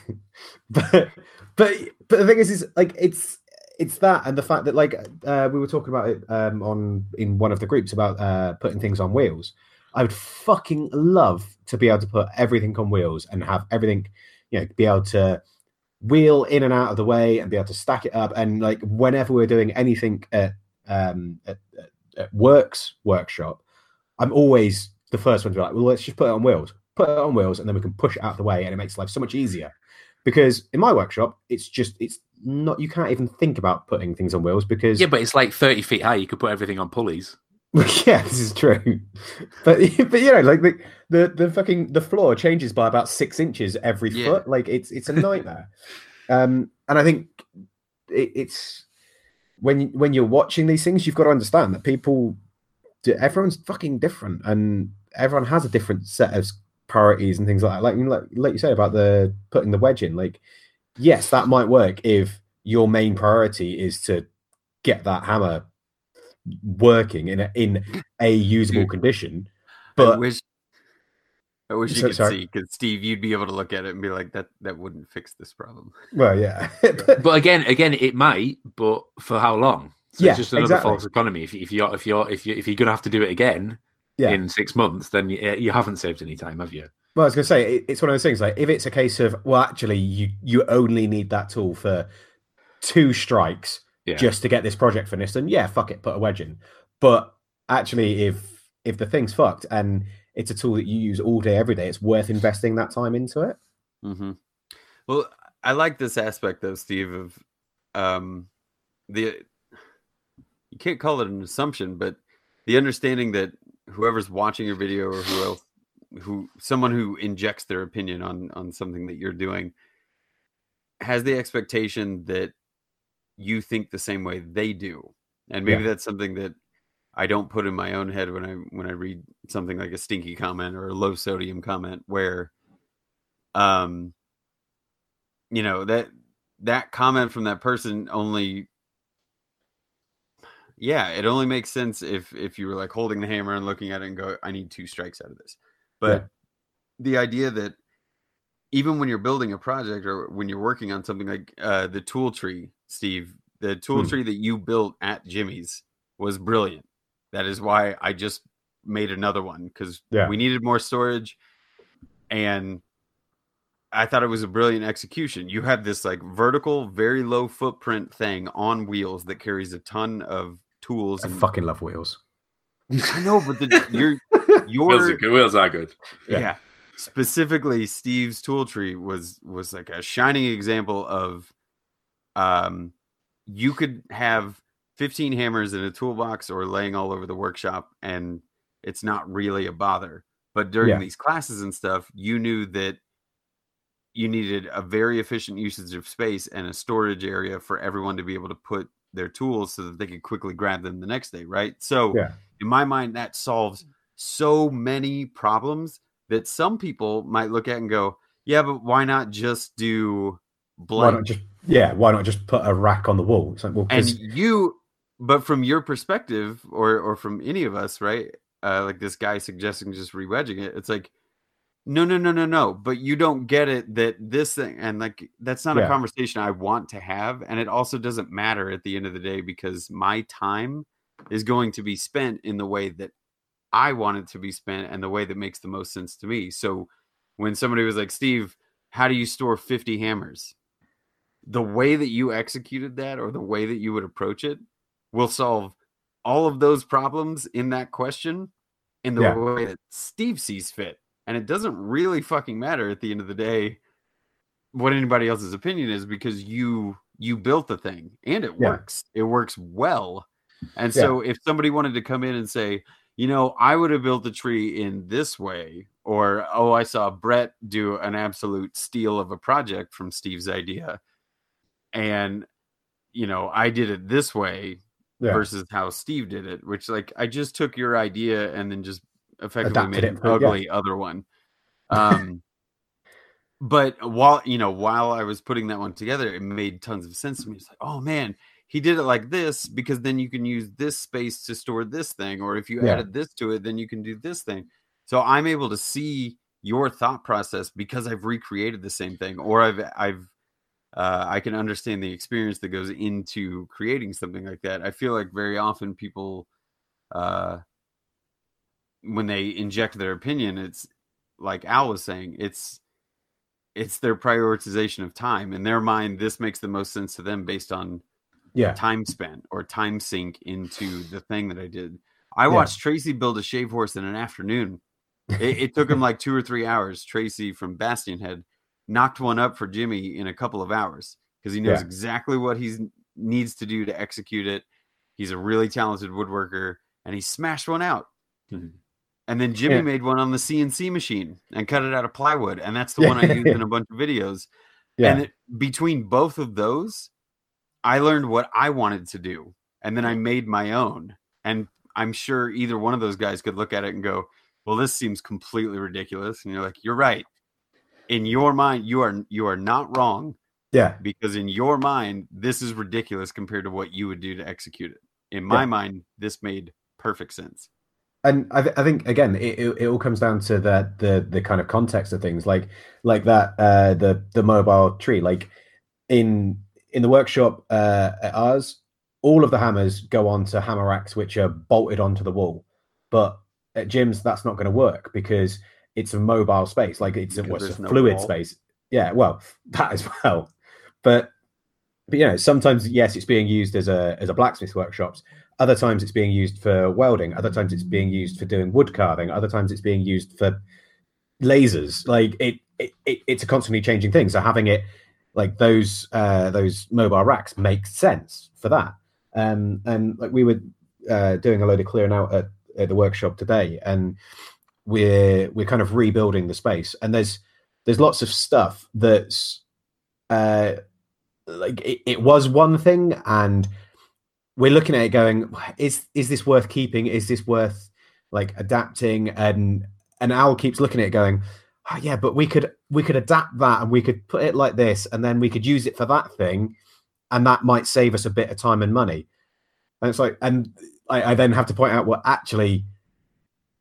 but but but the thing is, is like it's it's that and the fact that like uh, we were talking about it um, on in one of the groups about uh, putting things on wheels. I would fucking love to be able to put everything on wheels and have everything, you know, be able to wheel in and out of the way and be able to stack it up. And like whenever we're doing anything at um at, at works workshop, I'm always the first one to be like, well, let's just put it on wheels, put it on wheels, and then we can push it out of the way, and it makes life so much easier. Because in my workshop it's just it's not you can't even think about putting things on wheels because yeah but it's like 30 feet high you could put everything on pulleys yeah this is true but but you know like the the, the fucking the floor changes by about six inches every yeah. foot like it's it's a nightmare um and i think it, it's when when you're watching these things you've got to understand that people everyone's fucking different and everyone has a different set of priorities and things like that. Like, like, like you say about the putting the wedge in. Like, yes, that might work if your main priority is to get that hammer working in a, in a usable condition. But I wish, I wish you so, could sorry. see because Steve, you'd be able to look at it and be like, "That that wouldn't fix this problem." Well, yeah, but again, again, it might. But for how long? So yeah, it's just another exactly. false economy. If, if you're if you're if you if you're gonna have to do it again, yeah. in six months, then you, you haven't saved any time, have you? Well, I was going to say it's one of those things. Like if it's a case of well, actually, you you only need that tool for two strikes yeah. just to get this project finished, and yeah, fuck it, put a wedge in. But actually, if if the thing's fucked and it's a tool that you use all day, every day, it's worth investing that time into it. Mm-hmm. Well, I like this aspect though, Steve, of um, the you can't call it an assumption, but the understanding that whoever's watching your video or who else who someone who injects their opinion on on something that you're doing has the expectation that you think the same way they do and maybe yeah. that's something that i don't put in my own head when i when i read something like a stinky comment or a low sodium comment where um you know that that comment from that person only yeah, it only makes sense if if you were like holding the hammer and looking at it and go, I need two strikes out of this. But yeah. the idea that even when you're building a project or when you're working on something like uh, the tool tree, Steve, the tool hmm. tree that you built at Jimmy's was brilliant. That is why I just made another one because yeah. we needed more storage and I thought it was a brilliant execution. You have this like vertical, very low footprint thing on wheels that carries a ton of tools. I and... fucking love wheels. I know, but the, your your wheels are good. Wheels are good. Yeah. yeah. specifically Steve's tool tree was was like a shining example of um you could have 15 hammers in a toolbox or laying all over the workshop and it's not really a bother but during Yeah. these classes and stuff you knew that you needed a very efficient usage of space and a storage area for everyone to be able to put their tools so that they could quickly grab them the next day right so Yeah. in my mind that solves so many problems that some people might look at and go yeah but why not just do blank just yeah? Why not just put a rack on the wall? It's like, well, and you but from your perspective or or from any of us right uh like this guy suggesting just rewedging it it's like no no no no no but you don't get it that this thing and like that's not a conversation i want to have and it also doesn't matter at the end of the day because my time is going to be spent in the way that i want it to be spent and the way that makes the most sense to me so when somebody was like steve how do you store 50 hammers the way that you executed that or the way that you would approach it will solve all of those problems in that question in the Yeah. way that Steve sees fit. And it doesn't really fucking matter at the end of the day what anybody else's opinion is because you you built the thing and it Yeah. works. It works well. And so if somebody wanted to come in and say, you know, I would have built the tree in this way, or oh, I saw Brett do an absolute steal of a project from Steve's idea, and you know, I did it this way yeah. versus how Steve did it, which like I just took your idea and then just effectively Adapted made it an for- yeah. ugly other one. Um but while you know, while I was putting that one together, it made tons of sense to me. It's like, oh man, he did it like this because then you can use this space to store this thing, or if you Yeah. added this to it, then you can do this thing. So I'm able to see your thought process because I've recreated the same thing, or I've I've uh, I can understand the experience that goes into creating something like that. I feel like very often people, uh, when they inject their opinion, it's like Al was saying, it's it's their prioritization of time in their mind. This makes the most sense to them based on yeah. time spent or time sink into the thing that I did. I Yeah. watched Tracy build a shave horse in an afternoon. It, it took him like two or three hours. Tracy from Bastion Head knocked one up for Jimmy in a couple of hours because he knows Yeah. exactly what he needs to do to execute it. He's a really talented woodworker and he smashed one out. Mhm. And then Jimmy Yeah. made one on the CNC machine and cut it out of plywood. And that's the one I used in a bunch of videos. Yeah. And it, between both of those, I learned what I wanted to do. And then I made my own. And I'm sure either one of those guys could look at it and go, well, this seems completely ridiculous. And you're like, you're right. In your mind, you are you are not wrong yeah. because in your mind, this is ridiculous compared to what you would do to execute it. In my Yeah. mind, this made perfect sense. and I, th- I think again it, it, it all comes down to that the the kind of context of things like like that uh the the mobile tree like in in the workshop uh at ours all of the hammers go on to hammer racks which are bolted onto the wall but at Jim's that's not going to work because it's a mobile space like it's a, what's a no fluid wall. space. Yeah well that as well. But but you know sometimes yes it's being used as a as a blacksmith workshops. Other times it's being used for welding. Other times it's being used for doing wood carving. Other times it's being used for lasers. Like it, it, it it's a constantly changing thing. So having it like those uh those mobile racks makes sense for that. Um and like we were uh doing a load of clearing out at, at the workshop today and we're we're kind of rebuilding the space. And there's there's lots of stuff that's uh like it, it was one thing and we're looking at it going is is this worth keeping? Is this worth like adapting? And and owl keeps looking at it going oh, yeah but we could we could adapt that and we could put it like this and then we could use it for that thing and that might save us a bit of time and money. And it's like and i, I then have to point out well actually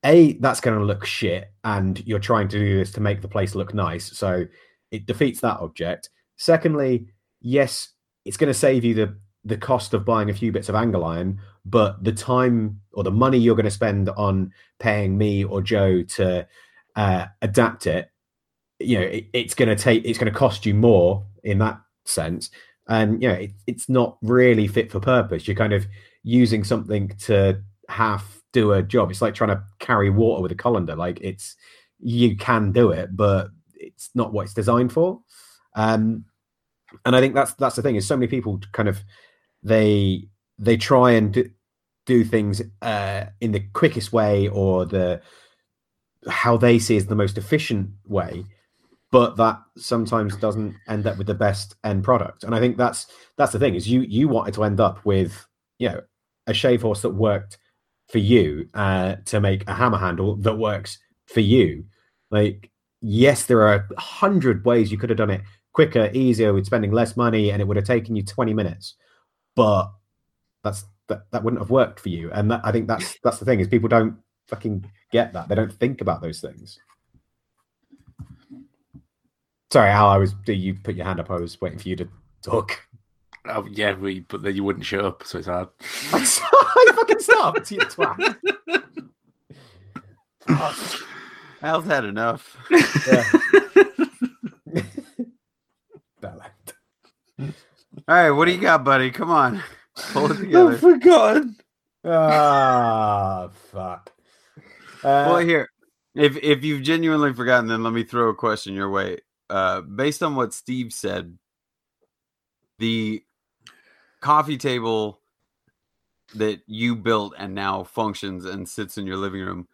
a that's going to look shit and you're trying to do this to make the place look nice so it defeats that object. Secondly yes it's going to save you the the cost of buying a few bits of angle iron but the time or the money you're going to spend on paying me or joe to uh, adapt it you know it, it's going to take it's going to cost you more in that sense. And you know it, it's not really fit for purpose. You're kind of using something to half do a job. It's like trying to carry water with a colander. Like it's you can do it, but it's not what it's designed for. Um, and I think that's that's the thing is so many people kind of they they try and do, do things uh, in the quickest way or the how they see is the most efficient way but that sometimes doesn't end up with the best end product. And i think that's that's the thing is you you wanted to end up with you know a shave horse that worked for you uh, to make a hammer handle that works for you. Like yes there are a hundred ways you could have done it quicker easier with spending less money and it would have taken you 20 minutes. But that's that, that wouldn't have worked for you. And that, i think that's that's the thing is people don't fucking get that. They don't think about those things. Sorry al i was do you put your hand up. I was waiting for you to talk Oh, yeah, we, but then you wouldn't shut up, so it's hard. I fucking stopped you twat Al's had enough. yeah. All right, what do you got, buddy? Come on, pull it together. forgotten. Ah, fuck. Uh, well, here, if if you've genuinely forgotten, then let me throw a question your way. Uh, based on what Steve said, the coffee table that you built and now functions and sits in your living room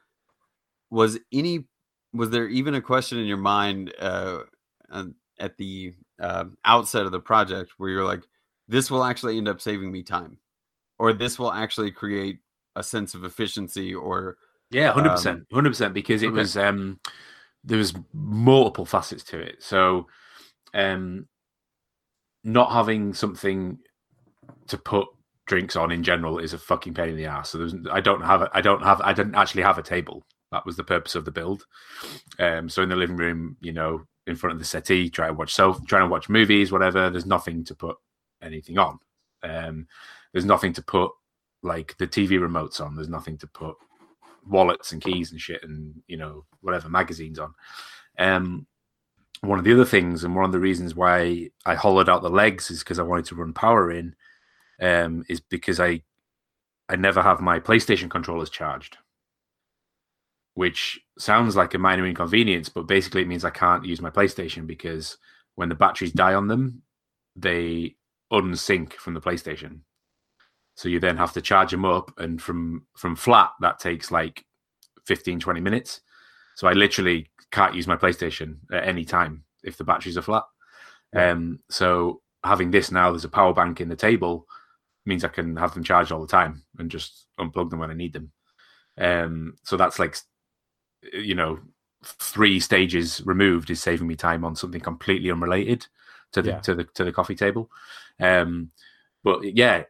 was any was there even a question in your mind uh, at the uh, outset of the project where you're like this will actually end up saving me time or this will actually create a sense of efficiency or yeah 100% 100% because it okay. was um there was multiple facets to it so um not having something to put drinks on in general is a fucking pain in the ass. So there's i don't have i don't have i didn't actually have a table. That was the purpose of the build. Um so in the living room you know in front of the settee try to watch self trying to watch movies whatever there's nothing to put anything on. Um there's nothing to put like the tv remotes on. There's nothing to put wallets and keys and shit and you know whatever magazines on. Um one of the other things and one of the reasons why i hollowed out the legs is because i wanted to run power in um is because i i never have my playstation controllers charged which sounds like a minor inconvenience but basically it means i can't use my playstation because when the batteries die on them they unsync from the playstation. So you then have to charge them up and from from flat that takes like 15 20 minutes. So i literally can't use my playstation at any time if the batteries are flat. Um so having this now there's a power bank in the table means i can have them charged all the time and just unplug them when i need them um so that's like you know three stages removed is saving me time on something completely unrelated to the Yeah. to the to the coffee table um but yeah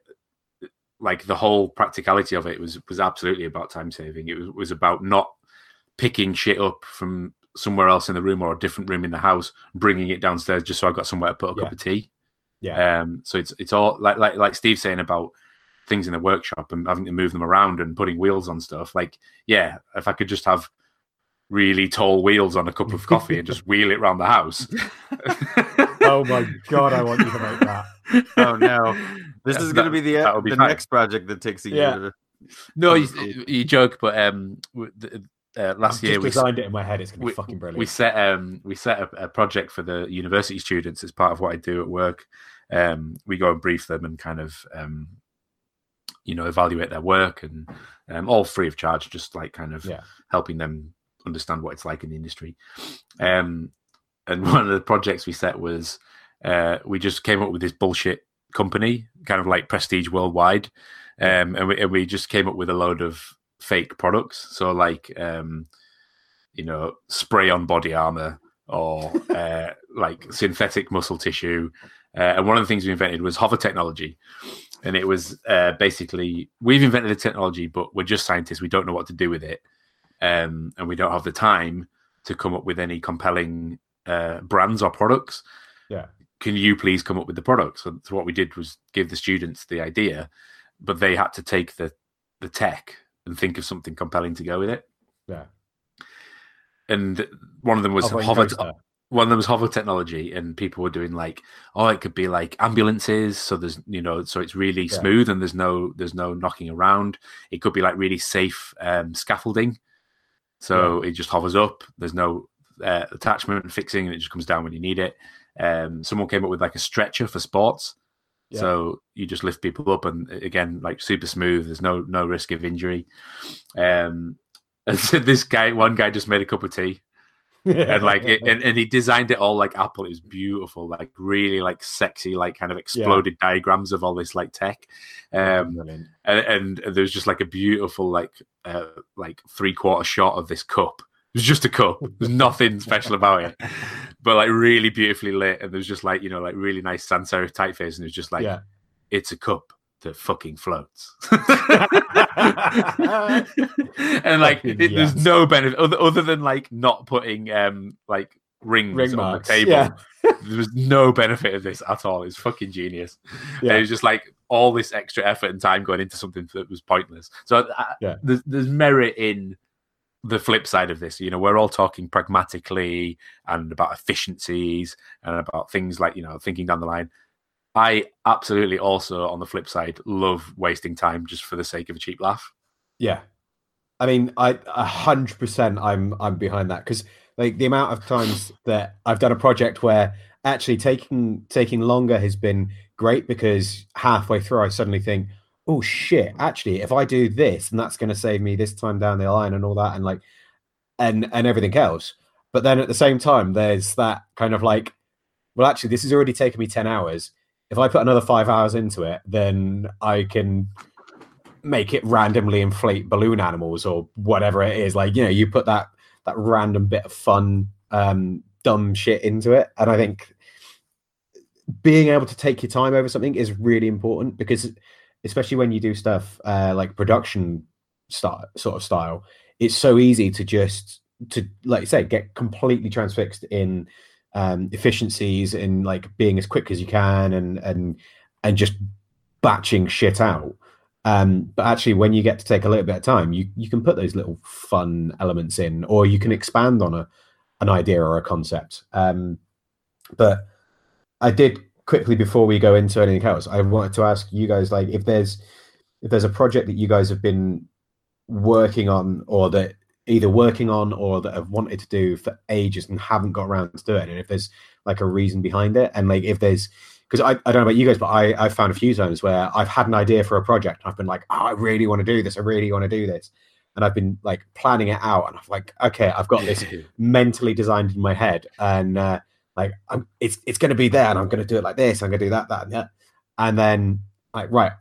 like the whole practicality of it was was absolutely about time saving. It was was about not picking shit up from somewhere else in the room or a different room in the house, bringing it downstairs just so I got somewhere to put a Yeah. cup of tea. Yeah, Um, so it's it's all like like like Steve saying about things in the workshop and having to move them around and putting wheels on stuff. Like, yeah, if I could just have really tall wheels on a cup of coffee and just wheel it around the house. oh my god, I want you to make that. Oh no, this Yeah, is going to be the be the fine. next project that takes a Yeah. year. No, you, you joke, but um, the- uh, last year we designed it in my head. It's gonna be fucking brilliant. we set um we set a, a project for the university students as part of what I do at work. Um, we go and brief them and kind of um, you know, evaluate their work and um, all free of charge, just like kind of Yeah. helping them understand what it's like in the industry. Um, and one of the projects we set was uh, we just came up with this bullshit company, kind of like Prestige Worldwide, um, and, we, and we just came up with a load of fake products. So like, um, you know, spray on body armor or uh, like synthetic muscle tissue. Uh, and one of the things we invented was hover technology. And it was uh, basically we've invented the technology, but we're just scientists. We don't know what to do with it, um, and we don't have the time to come up with any compelling uh, brands or products. Yeah. Can you please come up with the products? So, so what we did was give the students the idea, but they had to take the the tech and think of something compelling to go with it. Yeah. And one of them was hover. coaster. One of them was hover technology, and people were doing like, oh, it could be like ambulances. So there's, you know, so it's really Yeah. smooth and there's no there's no knocking around. It could be like really safe um, scaffolding. So it just hovers up. There's no uh, attachment fixing, and it just comes down when you need it. Um, someone came up with like a stretcher for sports. Yeah. So you just lift people up, and again, like super smooth. There's no no risk of injury. Um, and so this guy, one guy, just made a cup of tea, and like, it, and, and he designed it all like Apple. It was beautiful, like really like sexy, like kind of exploded diagrams of all this like tech. Um, and, and there was just like a beautiful like uh, like three quarter shot of this cup. It was just a cup. There's nothing special about it, but like really beautifully lit. And there's just like you know like really nice sans serif typeface, and it's just like yeah. it's a cup that fucking floats. and like Fucking it, yes. there's no benefit other, other than like not putting um like rings Ring on marks, the table. yeah. there was no benefit of this at all. It's fucking genius. Yeah. It was just like all this extra effort and time going into something that was pointless. So uh, Yeah. there's, there's merit in the flip side of this. You know, we're all talking pragmatically and about efficiencies and about things like, you know, thinking down the line. I absolutely also, on the flip side, love wasting time just for the sake of a cheap laugh. Yeah, I mean, I a hundred percent, I'm I'm behind that because like the amount of times that I've done a project where actually taking taking longer has been great because halfway through I suddenly think, oh shit, actually, if I do this, and that's going to save me this time down the line and all that, and like, and and everything else. But then at the same time, there's that kind of like, well, actually, this has already taken me ten hours. If I put another five hours into it, then I can make it randomly inflate balloon animals or whatever it is. Like, you know, you put that that random bit of fun, um, dumb shit into it. And I think being able to take your time over something is really important because especially when you do stuff uh, like production style sort of style, it's so easy to just to like you say, get completely transfixed in um efficiencies and like being as quick as you can and and and just batching shit out um, but actually, when you get to take a little bit of time, you you can put those little fun elements in, or you can expand on a an idea or a concept. Um, but I did quickly before we go into anything else, I wanted to ask you guys like if there's if there's a project that you guys have been working on, or that either working on or that have wanted to do for ages and haven't got around to doing it, and if there's like a reason behind it, and like if there's because I, I don't know about you guys, but I, I've found a few times where I've had an idea for a project. And I've been like, oh, I really want to do this. I really want to do this. And I've been like planning it out. And I'm like, okay, I've got this mentally designed in my head. And uh, like, I'm, it's, it's going to be there. And I'm going to do it like this. I'm going to do that, that, and that. And then, like, right,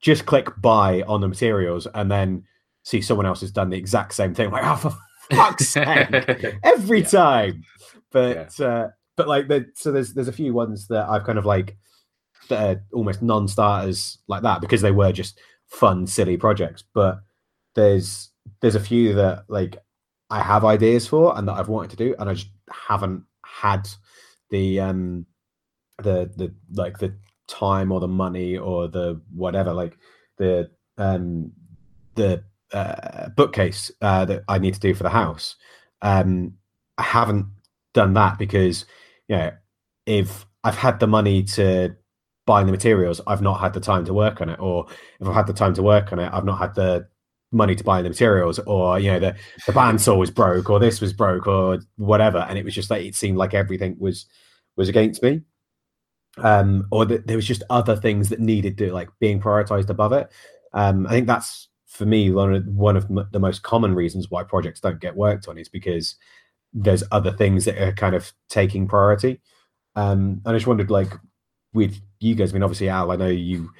just click buy on the materials and then see someone else has done the exact same thing. Like, oh, for fuck's sake. Every Yeah. time. But, uh, but like the, so there's there's a few ones that I've kind of like that are almost non-starters like that because they were just fun silly projects but there's there's a few that like I have ideas for and that I've wanted to do and I just haven't had the um the the like the time or the money or the whatever like the um the uh, bookcase uh, that I need to do for the house. Um I haven't done that because you know, if I've had the money to buy the materials, I've not had the time to work on it, or if I've had the time to work on it, I've not had the money to buy the materials, or you know, the the bandsaw was broke, or this was broke, or whatever, and it was just like it seemed like everything was was against me, um, or that there was just other things that needed to like being prioritized above it. Um, I think that's for me one of one of the most common reasons why projects don't get worked on is because there's other things that are kind of taking priority. Um, and I just wondered, like, with you guys, I mean, obviously, Al, I know you,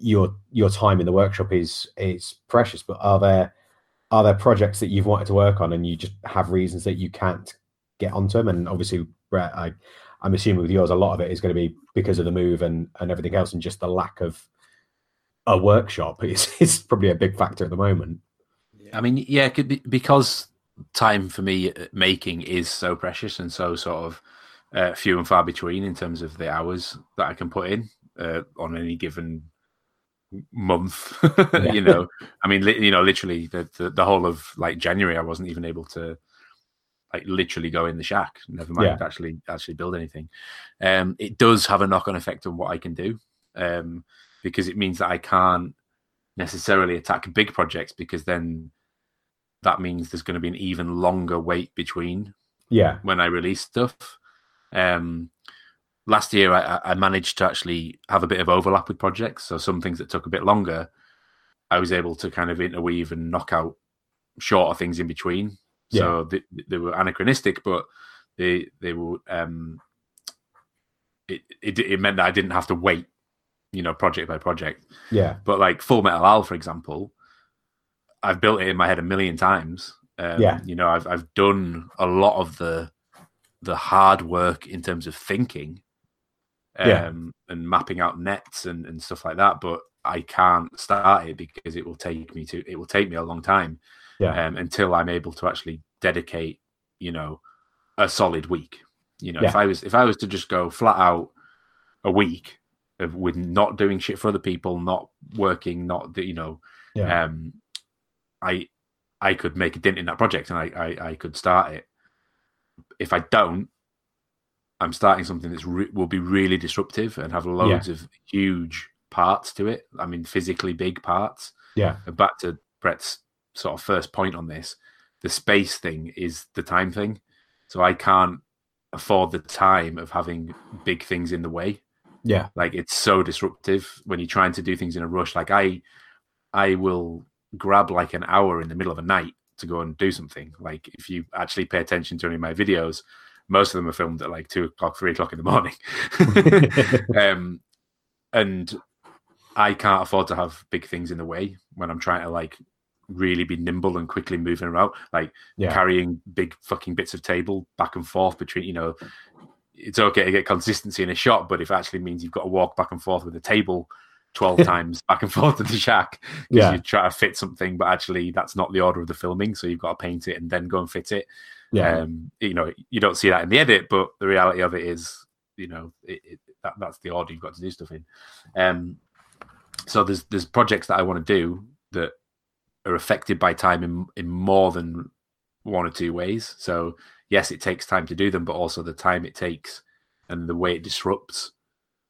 your your time in the workshop is is precious, but are there are there projects that you've wanted to work on and you just have reasons that you can't get onto them? And obviously, Brett, I I'm assuming with yours, a lot of it is going to be because of the move and and everything else, and just the lack of a workshop is is probably a big factor at the moment. I mean, yeah, be, because time for me uh, making is so precious and so sort of uh, few and far between in terms of the hours that I can put in uh, on any given month. you know, I mean, li- you know, literally the, the the whole of like January, I wasn't even able to like literally go in the shack. Never mind Yeah. actually actually build anything. Um, it does have a knock on effect on what I can do um, because it means that I can't necessarily attack big projects because then that means there's going to be an even longer wait between Yeah. when I release stuff. Um, last year, I, I managed to actually have a bit of overlap with projects. So some things that took a bit longer, I was able to kind of interweave and knock out shorter things in between. So they, they were anachronistic, but they they were um, it, it it meant that I didn't have to wait, you know, project by project. Yeah. But like Full Metal Al, for example, I've built it in my head a million times. Um, Yeah. You know, I've I've done a lot of the the hard work in terms of thinking, um, Yeah. and mapping out nets and, and stuff like that. But I can't start it because it will take me to it will take me a long time. Yeah. Um, until I'm able to actually dedicate, you know, a solid week. You know, if I was if I was to just go flat out a week of with not doing shit for other people, not working, not you know, Yeah. um, I I could make a dent in that project and I, I I could start it. If I don't, I'm starting something that's re- will be really disruptive and have loads of huge parts to it. I mean, physically big parts. Yeah. And back to Brett's sort of first point on this, the space thing is the time thing. So I can't afford the time of having big things in the way Yeah. like it's so disruptive when you're trying to do things in a rush like i i will grab like an hour in the middle of a night to go and do something like if you actually pay attention to any of my videos most of them are filmed at like two o'clock three o'clock in the morning um and i can't afford to have big things in the way when i'm trying to like really be nimble and quickly moving around like Yeah. carrying big fucking bits of table back and forth between you know it's okay to get consistency in a shot, but if it actually means you've got to walk back and forth with a table 12 times back and forth to the shack because Yeah. you try to fit something, but actually that's not the order of the filming. So you've got to paint it and then go and fit it. Yeah. Um, you know, you don't see that in the edit, but the reality of it is, you know, it, it, that, that's the order you've got to do stuff in. Um, so there's there's projects that I want to do that are affected by time in in more than one or two ways. So yes, it takes time to do them, but also the time it takes and the way it disrupts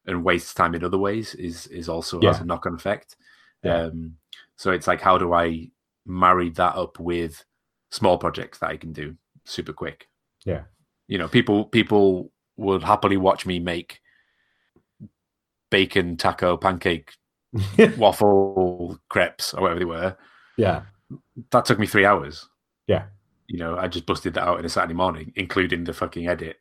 and wastes time in other ways is is also has a knock on effect. Yeah. Um, so it's like, how do I marry that up with small projects that I can do super quick? Yeah. You know, people people would happily watch me make bacon taco pancake waffle crepes or whatever they were. yeah. That took me three hours. Yeah. You know, I just busted that out in a Saturday morning, including the fucking edit,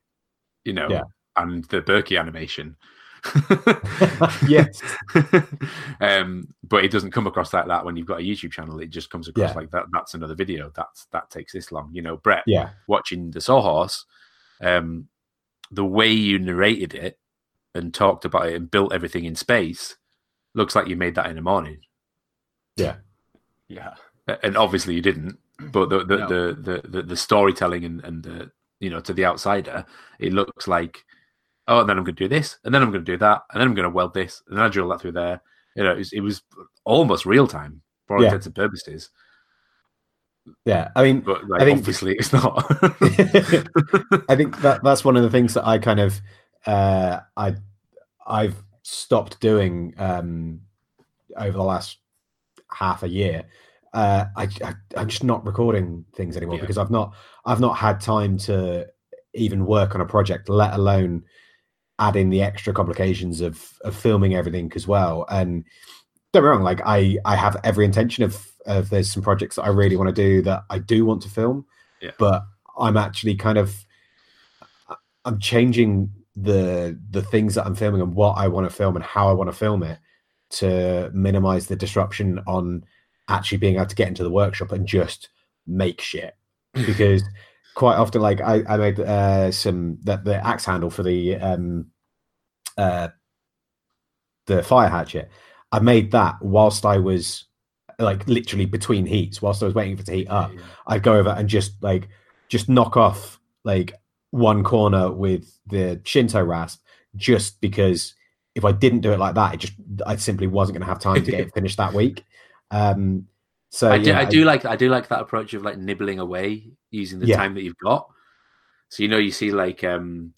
you know, Yeah. and the Berkey animation. Yes. um, but it doesn't come across like that when you've got a YouTube channel. It just comes across Yeah. like that. That's another video. That's that takes this long. You know, Brett Yeah. watching the Sawhorse, um, the way you narrated it and talked about it and built everything in space looks like you made that in the morning. Yeah. Yeah. And obviously you didn't. But the the No. the, the, the the storytelling and and the you know to the outsider, it looks like oh, and then I'm going to do this, and then I'm going to do that, and then I'm going to weld this, and then I drill that through there. You know, it was, it was almost real time for all Yeah. intents and purposes. Yeah. I mean, But like, I think- obviously, it's not. I think that that's one of the things that I kind of uh, I I've stopped doing um, over the last half a year. Uh, I, I I'm just not recording things anymore Yeah. because I've not I've not had time to even work on a project, let alone add in the extra complications of of filming everything as well. And don't be wrong, like I I have every intention of of there's some projects that I really want to do that I do want to film, Yeah. but I'm actually kind of I'm changing the the things that I'm filming and what I want to film and how I want to film it to minimize the disruption on actually being able to get into the workshop and just make shit because quite often like I, I made uh some the, the axe handle for the um uh the fire hatchet. I made that whilst I was like literally between heats whilst I was waiting for it to heat up. I'd go over and just like just knock off like one corner with the Shinto rasp just because if I didn't do it like that, it just I simply wasn't going to have time to get it finished that week. Um, so I do, I do like I do like that approach of like nibbling away using the Yeah. time that you've got. So you know, you see like um,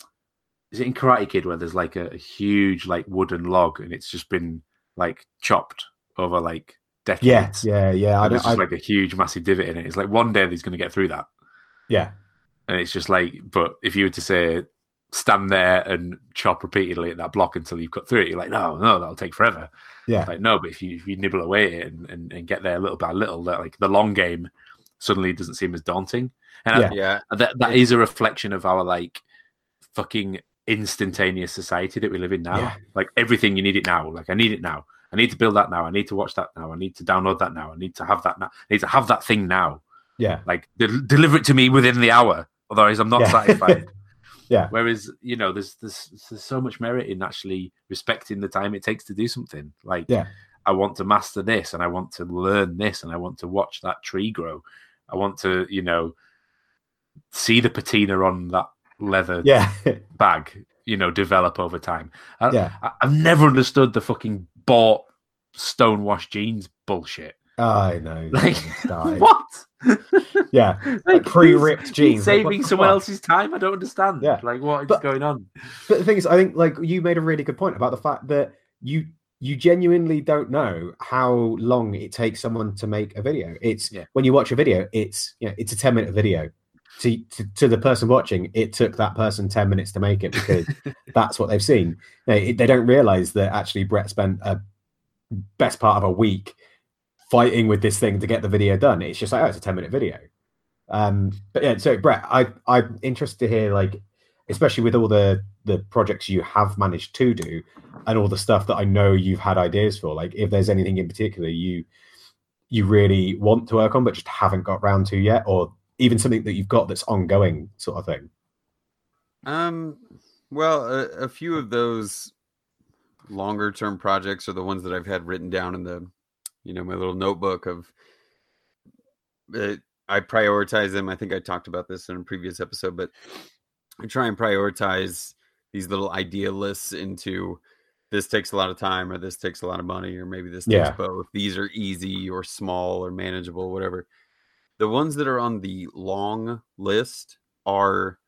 is it in Karate Kid where there's like a, a huge like wooden log and it's just been like chopped over like decades. Yeah, yeah, yeah. I And there's don't. just I, like a huge, massive divot in it. It's like one day he's going to get through that, yeah, and it's just like. But if you were to say stand there and chop repeatedly at that block until you've cut through it, you're like, no, no, that'll take forever. Yeah, like no, but if you if you nibble away at it and, and, and get there little by little, that like the long game suddenly doesn't seem as daunting. And I- Yeah. Yeah, that that is a reflection of our like fucking instantaneous society that we live in now. Yeah. Like everything you need it now. Like I need it now. I need to build that now. I need to watch that now. I need to download that now. I need to have that now. I need to have that thing now. yeah, Like de- deliver it to me within the hour. Otherwise, I'm not Yeah. satisfied. Yeah. Whereas you know, there's, there's there's so much merit in actually respecting the time it takes to do something. Like Yeah. I want to master this, and I want to learn this, and I want to watch that tree grow. I want to, you know, see the patina on that leather yeah, bag, you know, develop over time. I, Yeah. I, I've never understood the fucking bought stonewashed jeans bullshit. I know. Like, what? Yeah, Like, pre-ripped jeans. Like, saving the someone else's time. I don't understand. Yeah. Like, what is But- going on? But the thing is, I think like you made a really good point about the fact that you you genuinely don't know how long it takes someone to make a video. It's Yeah. when you watch a video, it's you know, it's a 10 minute video. To, to, to the person watching, it took that person 10 minutes to make it because that's what they've seen. They, they don't realize that actually Brett spent a best part of a week fighting with this thing to get the video done. It's just like, oh, it's a 10 minute video. Um, but yeah, so Brett, I, I'm interested to hear like, especially with all the the projects you have managed to do and all the stuff that I know you've had ideas for, like if there's anything in particular you you really want to work on but just haven't got round to yet, or even something that you've got that's ongoing sort of thing. Um, well, a, a few of those longer term projects are the ones that I've had written down in the, you know, my little notebook of. Uh, I prioritize them. I think I talked about this in a previous episode, but I try and prioritize these little idea lists into this takes a lot of time or this takes a lot of money or maybe this Yeah. takes both. These are easy or small or manageable, whatever. The ones that are on the long list are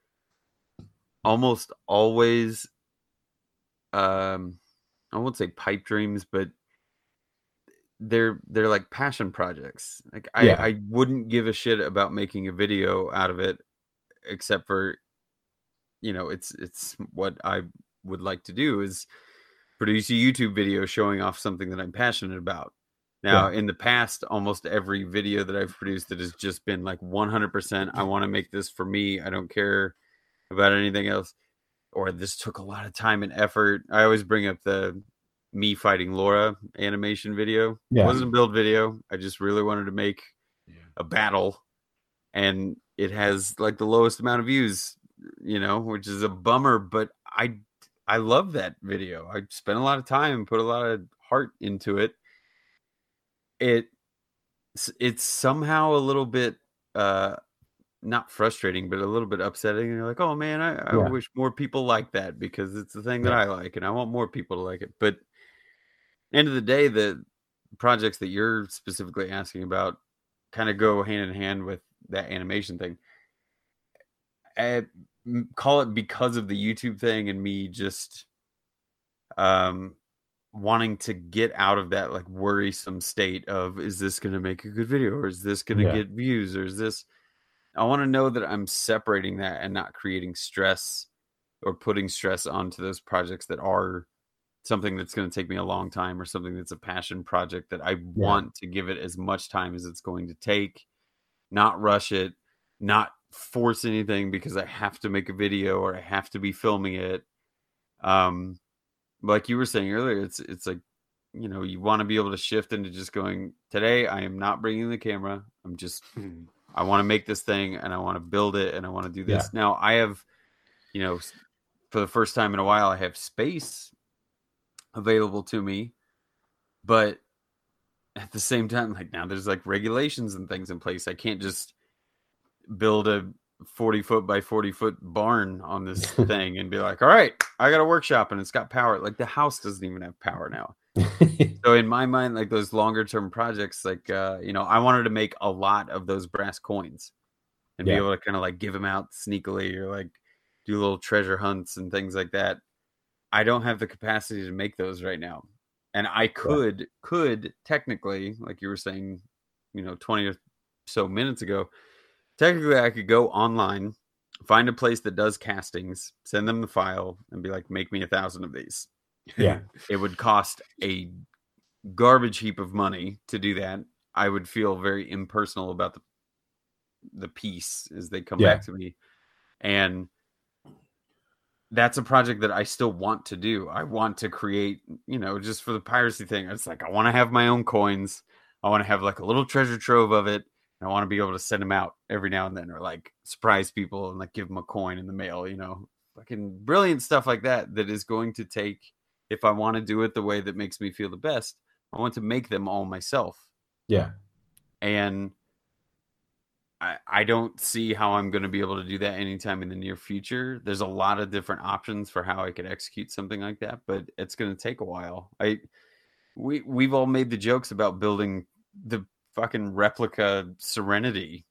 almost always um I won't say pipe dreams, but they're they're like passion projects. Like I, Yeah. I wouldn't give a shit about making a video out of it except for you know, it's it's what I would like to do is produce a YouTube video showing off something that I'm passionate about. Now, in the past, almost every video that I've produced that has just been like 100%, I want to make this for me. I don't care about anything else. Or this took a lot of time and effort. I always bring up the me fighting Laura animation video. Yeah. It wasn't a build video. I just really wanted to make Yeah. a battle. And it has like the lowest amount of views, you know, which is a bummer, but I I love that video. I spent a lot of time, and put a lot of heart into it. It it's somehow a little bit uh not frustrating, but a little bit upsetting. And you're like, oh man, I, I Yeah. wish more people like that because it's the thing that I like and I want more people to like it. But end of the day, the projects that you're specifically asking about kind of go hand in hand with that animation thing. I call it because of the YouTube thing and me just um wanting to get out of that like worrisome state of is this going to make a good video or is this going to Yeah. get views or is this I want to know that I'm separating that and not creating stress or putting stress onto those projects that are something that's going to take me a long time or something that's a passion project that I want to give it as much time as it's going to take, not rush it, not force anything because I have to make a video or I have to be filming it. Um like you were saying earlier, it's it's like you know, you want to be able to shift into just going today I am not bringing the camera. I'm just I want to make this thing and I want to build it and I want to do this. Now I have, you know, for the first time in a while, I have space available to me, but at the same time, like now there's like regulations and things in place. I can't just build a 40 foot by 40 foot barn on this thing and be like, all right, I got a workshop and it's got power. Like the house doesn't even have power now so in my mind like those longer term projects like uh you know i wanted to make a lot of those brass coins and Yeah. be able to kind of like give them out sneakily or like do little treasure hunts and things like that i don't have the capacity to make those right now and I could yeah. could technically, like you were saying, you know, twenty or so minutes ago, technically I could go online, find a place that does castings, send them the file, and be like, make me a thousand of these. Yeah, it would cost a garbage heap of money to do that. I would feel very impersonal about the the piece as they come yeah. back to me, and that's a project that I still want to do. I want to create, you know, just for the piracy thing. It's like I want to have my own coins. I want to have like a little treasure trove of it. And I want to be able to send them out every now and then or like surprise people and like give them a coin in the mail, you know, fucking brilliant stuff like that. That is going to take, if I want to do it the way that makes me feel the best, I want to make them all myself. Yeah. And I, don't see how I'm going to be able to do that anytime in the near future. There's a lot of different options for how I could execute something like that, but it's going to take a while. I we we've all made the jokes about building the fucking replica Serenity,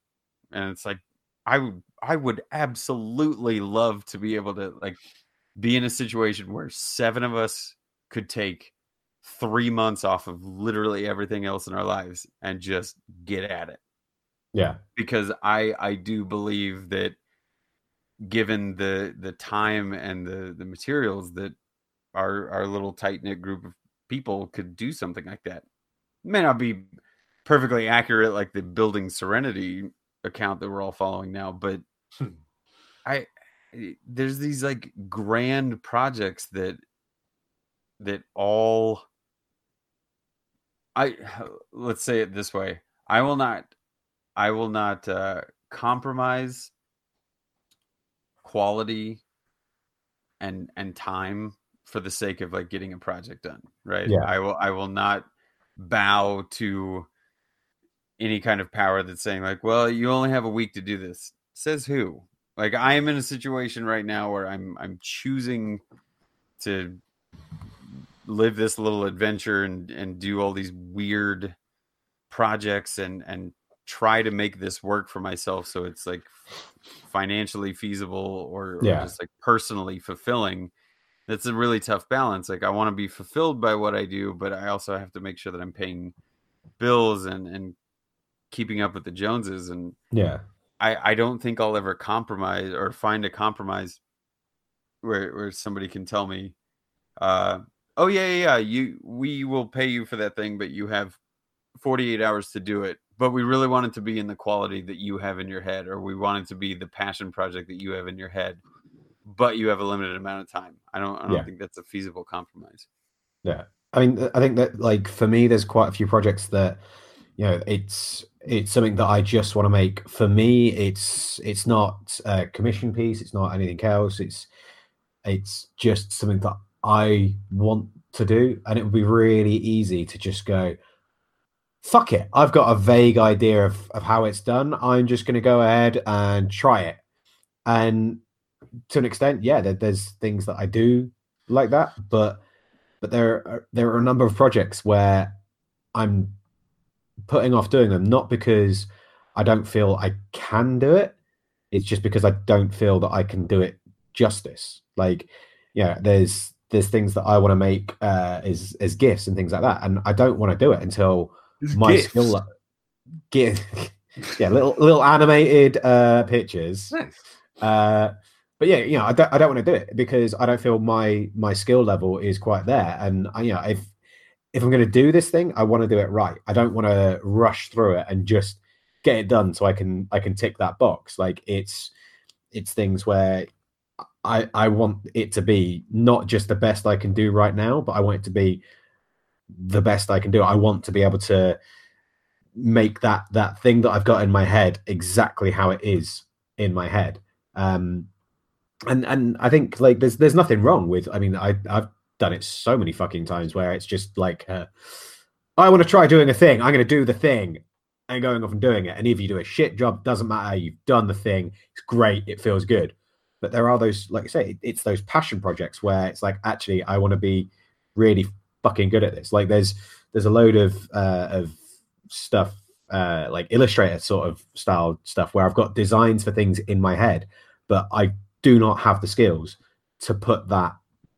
and it's like I I would absolutely love to be able to like be in a situation where seven of us could take three months off of literally everything else in our lives and just get at it yeah. Because I I do believe that given the the time and the the materials that our our little tight knit group of people could do something like that. It may not be perfectly accurate like the building serenity account that we're all following now, but hmm. I there's these like grand projects that that all I let's say it this way. I will not I will not uh, compromise quality and and time for the sake of like getting a project done. Right. Yeah. I will I will not bow to any kind of power that's saying like, well, you only have a week to do this. Says who? Like I am in a situation right now where I'm I'm choosing to live this little adventure and and do all these weird projects and and try to make this work for myself so it's like financially feasible or, or yeah. just like personally fulfilling that's a really tough balance like i want to be fulfilled by what i do but i also have to make sure that i'm paying bills and and keeping up with the joneses and yeah i i don't think i'll ever compromise or find a compromise where where somebody can tell me uh oh yeah yeah, yeah you we will pay you for that thing but you have 48 hours to do it but we really want it to be in the quality that you have in your head or we want it to be the passion project that you have in your head but you have a limited amount of time. I don't i don't yeah. think that's a feasible compromise. Yeah. I mean i think that like for me there's quite a few projects that you know it's it's something that i just want to make. For me it's it's not a commission piece it's not anything else. It's it's just something that i want to do and it would be really easy to just go fuck it. I've got a vague idea of, of how it's done. I'm just going to go ahead and try it. And to an extent, yeah, there, there's things that I do like that, but but there are, there are a number of projects where I'm putting off doing them not because I don't feel I can do it. It's just because I don't feel that I can do it justice. Like, yeah, there's there's things that I want to make uh, as as gifts and things like that, and I don't want to do it until my gifts. skill get yeah little little animated uh pictures. Nice. uh but yeah you know i don't, I don't want to do it because i don't feel my my skill level is quite there. And I, you know if if i'm going to do this thing i want to do it right. I don't want to rush through it and just get it done so i can i can tick that box. Like it's it's things where i i want it to be not just the best i can do right now but i want it to be the best I can do. I want to be able to make that that thing that I've got in my head exactly how it is in my head. Um, and and I think like there's there's nothing wrong with. I mean, I I've done it so many fucking times where it's just like uh, I want to try doing a thing. I'm going to do the thing and going off and doing it. And if you do a shit job, doesn't matter. You've done the thing. It's great. It feels good. But there are those, like I say, it's those passion projects where it's like actually I want to be really fucking good at this. Like there's there's a load of uh, of stuff uh, like Illustrator sort of style stuff where I've got designs for things in my head, but I do not have the skills to put that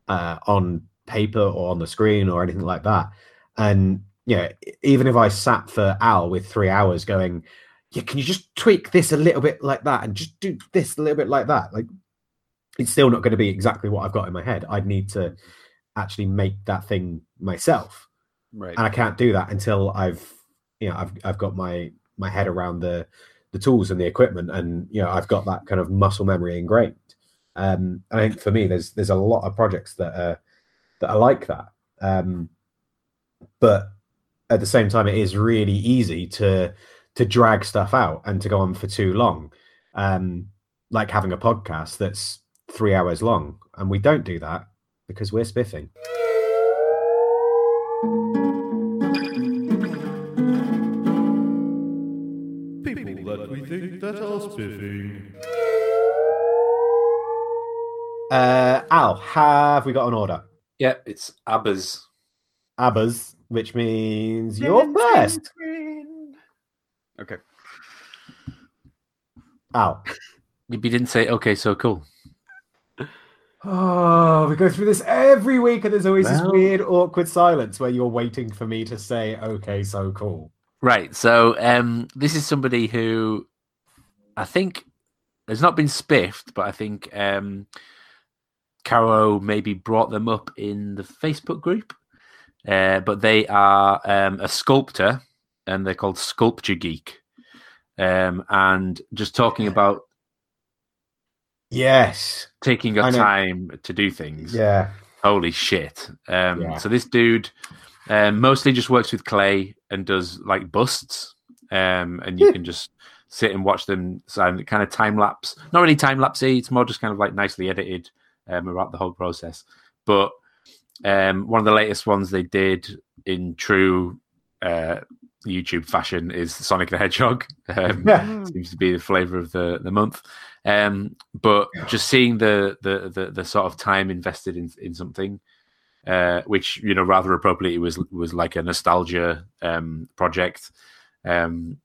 uh, on paper or on the screen or anything like that. And you know, even if I sat for Al with three hours going, yeah, can you just tweak this a little bit like that and just do this a little bit like that? Like, it's still not going to be exactly what I've got in my head. I'd need to actually make that thing myself, Right. and I can't do that until I've, you know, I've I've got my my head around the the tools and the equipment, and you know, I've got that kind of muscle memory ingrained. Um, I think for me, there's there's a lot of projects that are that are like that. Um, but at the same time, it is really easy to to drag stuff out and to go on for too long. Um, like having a podcast that's three hours long, and we don't do that because we're spiffing. People that we think that are spiffing. Uh, Al, have we got an order? Yeah, it's Abba's. Abbas, which means you're first. Okay. Al. You didn't say okay, so cool. Oh, we go through this every week, and there's always this weird, awkward silence where you're waiting for me to say, "Okay, so cool." Right. So um, this is somebody who I think has not been spiffed, but I think um, Caro maybe brought them up in the Facebook group. Uh, but they are um, a sculptor, and they're called Sculpture Geek. Um, and just talking about Yes. taking your time to do things. Yeah. Holy shit. Um, Yeah. So this dude um, mostly just works with clay and does like busts. Um, and you can just sit and watch them so kind of time lapse. Not really time lapsey, it's more just kind of like nicely edited um, about the whole process. But um, one of the latest ones they did in true uh, YouTube fashion is Sonic the Hedgehog. Um, Yeah. seems to be the flavor of the the month. Um, but just seeing the, the the the sort of time invested in in something, uh, which you know rather appropriately was was like a nostalgia um, project, um,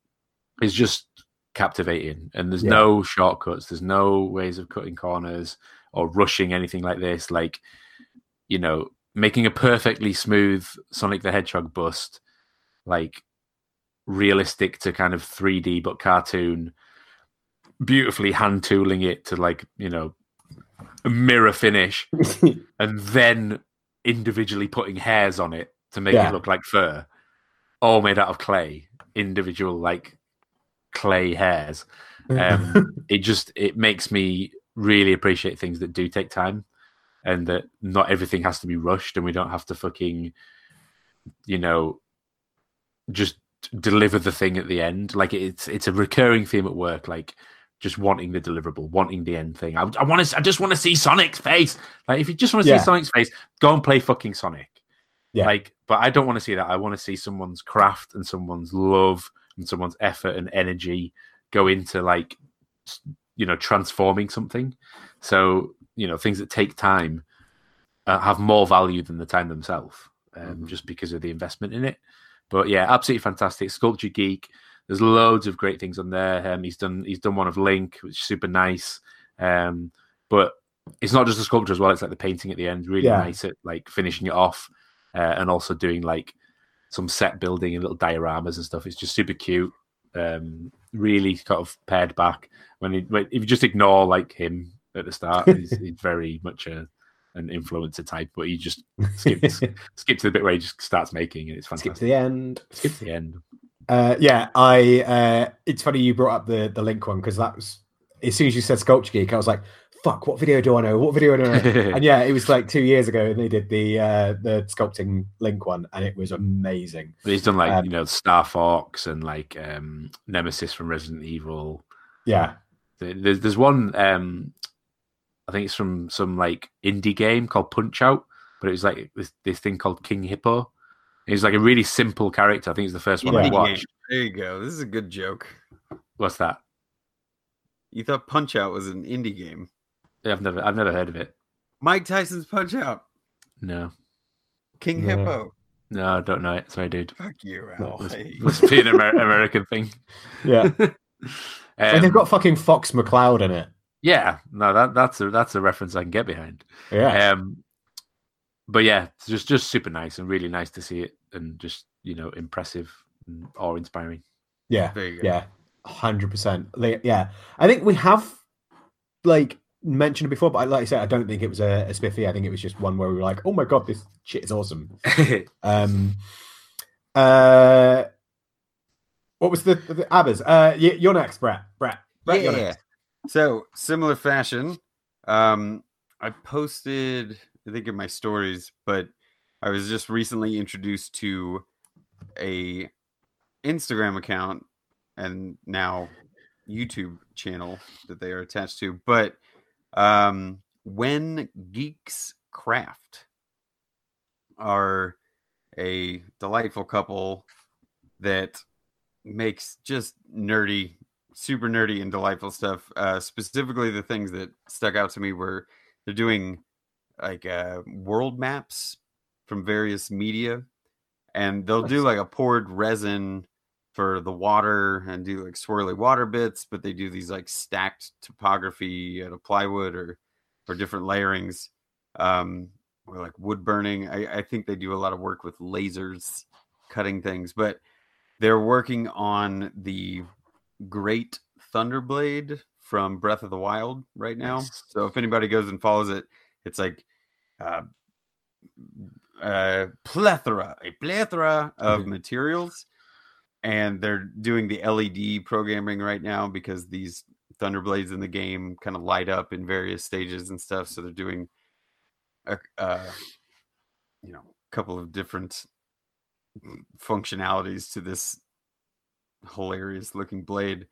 is just captivating. And there's Yeah. no shortcuts. There's no ways of cutting corners or rushing anything like this. Like you know, making a perfectly smooth Sonic the Hedgehog bust, like realistic to kind of 3D but cartoon, beautifully hand tooling it to like, you know, a mirror finish and then individually putting hairs on it to make Yeah. it look like fur, all made out of clay, individual like clay hairs. Um, it just it makes me really appreciate things that do take time and that not everything has to be rushed and we don't have to fucking you know just deliver the thing at the end like it's it's a recurring theme at work like just wanting the deliverable wanting the end thing. I, I want to i just want to see sonic's face. Like if you just want to Yeah. see sonic's face go and play fucking sonic. Yeah. like but i don't want to see that. I want to see someone's craft and someone's love and someone's effort and energy go into like you know transforming something. So you know things that take time uh, have more value than the time themselves um, Mhm. just because of the investment in it. But yeah absolutely fantastic. Sculpture geek there's loads of great things on there um, he's done he's done one of link which is super nice um, but it's not just the sculpture as well it's like the painting at the end really Yeah. nice at like finishing it off uh, and also doing like some set building and little dioramas and stuff it's just super cute um, really kind of pared back when, he, when if you just ignore like him at the start he's, he's very much a an influencer type but he just skips skip to the bit where he just starts making and it's fantastic. Skip to the end. skip to the end Uh, yeah, I. Uh, it's funny you brought up the the link one because that was as soon as you said Sculpture Geek, I was like, "Fuck, what video do I know? What video do I know?" and yeah, it was like two years ago, and they did the uh, the sculpting link one, and it was amazing. But he's done like Um, you know Star Fox and like um, Nemesis from Resident Evil. Yeah, There's there's one um, I think it's from some like indie game called Punch Out, but it was like this this thing called King Hippo. He's like a really simple character. I think he's the first one I watched. There you go. This is a good joke. What's that? You thought Punch Out was an indie game. Yeah, I've never I've never heard of it. Mike Tyson's Punch Out. No, King No. Hippo. no, I don't know it. Sorry, dude. Fuck you, No, Al. Must, must be an Amer- American thing. yeah. and Um, they've got fucking Fox McCloud in it. yeah, no, that that's a that's a reference I can get behind. Yeah, Um, but yeah, just just super nice and really nice to see it, and just you know impressive and awe inspiring. Yeah, There you go. yeah, hundred percent. Yeah, I think we have like mentioned it before, but like I said, I don't think it was a, a spiffy. I think it was just one where we were like, "Oh my god, this shit is awesome." Um, uh, what was the, the Abbas? Uh, you're next, Brett. Brett. Brett, you're yeah. So similar fashion. Um, I posted, I think in my stories, but I was just recently introduced to a Instagram account and now YouTube channel that they are attached to. But um, when geeks craft are a delightful couple that makes just nerdy super nerdy and delightful stuff. Uh, specifically, the things that stuck out to me were they're doing like uh, world maps from various media, and they'll do like a poured resin for the water and do like swirly water bits, but they do these like stacked topography out of plywood or or different layerings, um, or like wood burning. I, I think they do a lot of work with lasers cutting things, but they're working on the Great Thunderblade from Breath of the Wild right now. So if anybody goes and follows it, it's like uh, a plethora, a plethora of Mhm. materials, and they're doing the LED programming right now because these Thunderblades in the game kind of light up in various stages and stuff. So they're doing a, uh, you know, a couple of different functionalities to this hilarious looking blade.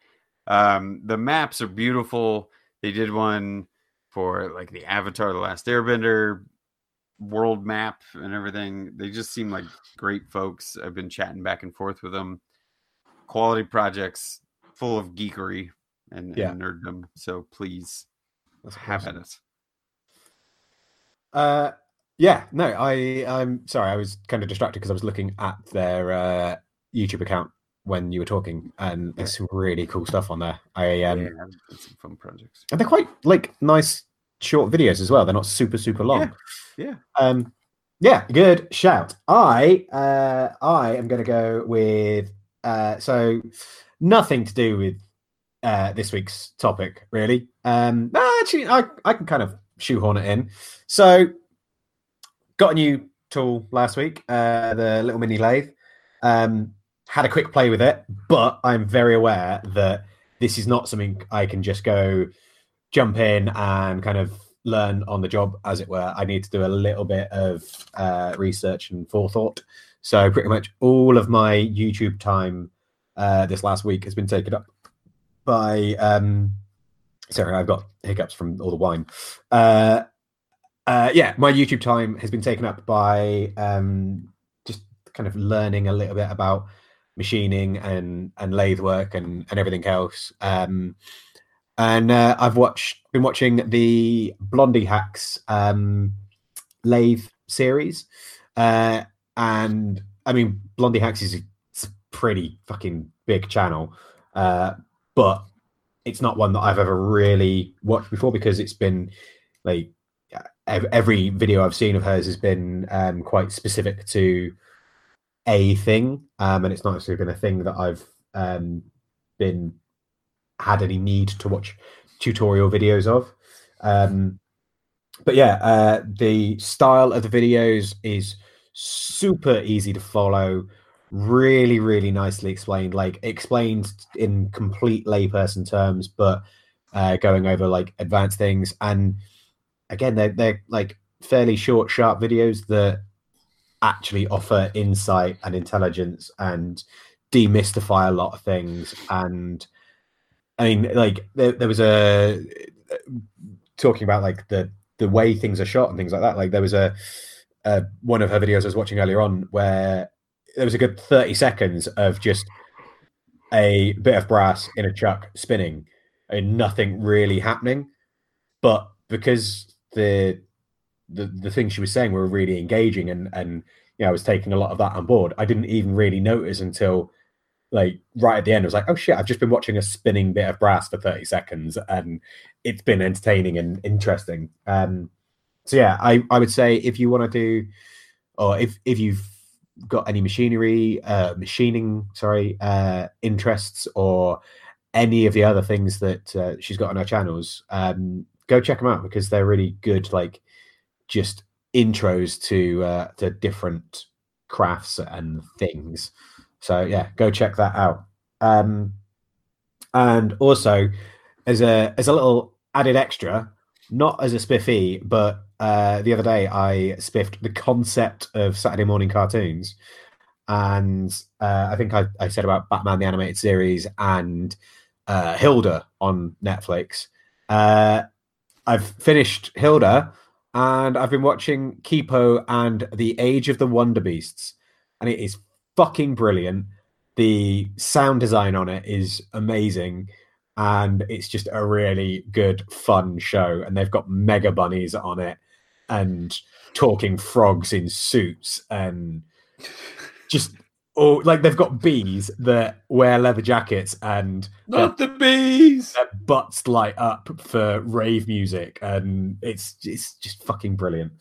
Um, the maps are beautiful. They did one for like the Avatar: The Last Airbender world map and everything. They just seem like great folks. I've been chatting back and forth with them. Quality projects, full of geekery and, Yeah. and nerddom. So please That's have awesome. at it. Uh, yeah, no, I I'm sorry, I was kind of distracted because I was looking at their uh, YouTube account when you were talking, and there's some really cool stuff on there. I um, yeah, some fun projects. and they're quite like nice short videos as well. They're not super super long. yeah. Um, yeah, good shout. I uh, I am going to go with uh, so nothing to do with uh, this week's topic really. Um, actually, I I can kind of shoehorn it in. So got a new tool last week, uh, the little mini lathe. Um, had a quick play with it, but I'm very aware that this is not something I can just go jump in and kind of learn on the job, as it were. I need to do a little bit of uh, research and forethought. So pretty much all of my YouTube time uh, this last week has been taken up by. Um, sorry, I've got hiccups from all the wine. Uh, uh, yeah, my YouTube time has been taken up by um, just kind of learning a little bit about machining and and lathe work and and everything else. Um, and uh, I've watched been watching the Blondihacks um, lathe series, uh, and I mean Blondihacks is a, a pretty fucking big channel, uh, but it's not one that I've ever really watched before because it's been like every video I've seen of hers has been um, quite specific to a thing, um, and it's not actually been a thing that I've um, been had any need to watch tutorial videos of. Um, but yeah, uh, the style of the videos is super easy to follow, really, really nicely explained, like explained in complete layperson terms, but uh, going over like advanced things. And again, they're, they're like fairly short, sharp videos that actually offer insight and intelligence and demystify a lot of things. And I mean, like there, there was a talking about like the the way things are shot and things like that. Like there was a, a one of her videos I was watching earlier on where there was a good thirty seconds of just a bit of brass in a chuck spinning and nothing really happening, but because the the the things she was saying were really engaging and and you know I was taking a lot of that on board. I didn't even really notice until like right at the end. I was like, oh shit! I've just been watching a spinning bit of brass for thirty seconds, and it's been entertaining and interesting. Um, so yeah, I, I would say if you want to do, or if if you've got any machinery, uh, machining, sorry, uh, interests or any of the other things that uh, she's got on her channels, um, go check them out because they're really good. Like just intros to uh, to different crafts and things. So yeah, go check that out. Um, and also as a as a little added extra, not as a spiffy, but uh, the other day I spiffed the concept of Saturday morning cartoons, and uh, I think I, I said about Batman the animated series and uh, Hilda on Netflix. Uh, I've finished Hilda, and I've been watching Kipo and The Age of the Wonder Beasts, and it is fucking brilliant. The sound design on it is amazing and it's just a really good, fun show. And they've got mega bunnies on it and talking frogs in suits and just or like they've got bees that wear leather jackets and not the bees their butts light up for rave music and it's it's just fucking brilliant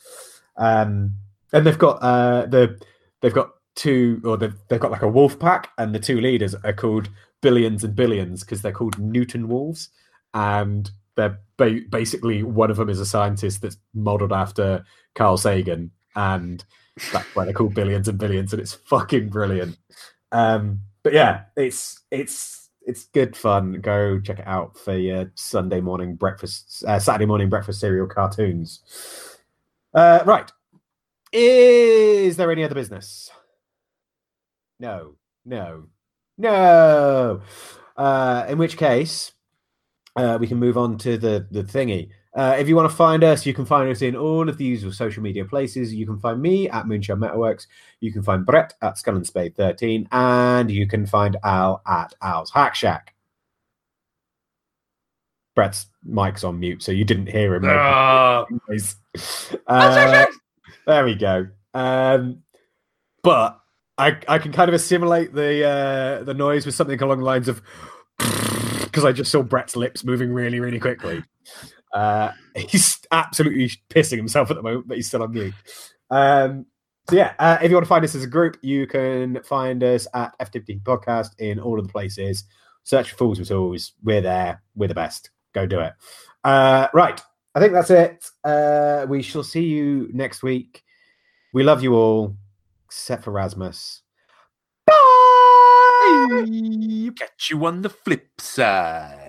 um and they've got uh the they've got two or they've, they've got like a wolf pack and the two leaders are called billions and billions because they're called Newton wolves, and they're ba- basically one of them is a scientist that's modeled after Carl Sagan, and that's why they're called billions and billions, and it's fucking brilliant. Um, but yeah, it's it's it's good fun. Go check it out for your Sunday morning breakfast, uh, Saturday morning breakfast cereal cartoons. Uh, right. Is there any other business? No, no, no. Uh, in which case, uh, we can move on to the the thingy. Uh, if you want to find us, you can find us in all of the usual social media places. You can find me at Moonshine Metalworks. You can find Brett at Skull and Spade 13. And you can find Al at Al's Hack Shack. Brett's mic's on mute, so you didn't hear him. Ah. Uh, there we go. Um, but I I can kind of assimilate the uh, the noise with something along the lines of because I just saw Brett's lips moving really really quickly. Uh, he's absolutely pissing himself at the moment, but he's still on mute. Um, so yeah, uh, if you want to find us as a group, you can find us at FTP Podcast in all of the places. Search for Fools with Tools. We're there. We're the best. Go do it. Uh, right. I think that's it. Uh, we shall see you next week. We love you all, except for Rasmus. Bye. Catch you on the flip side.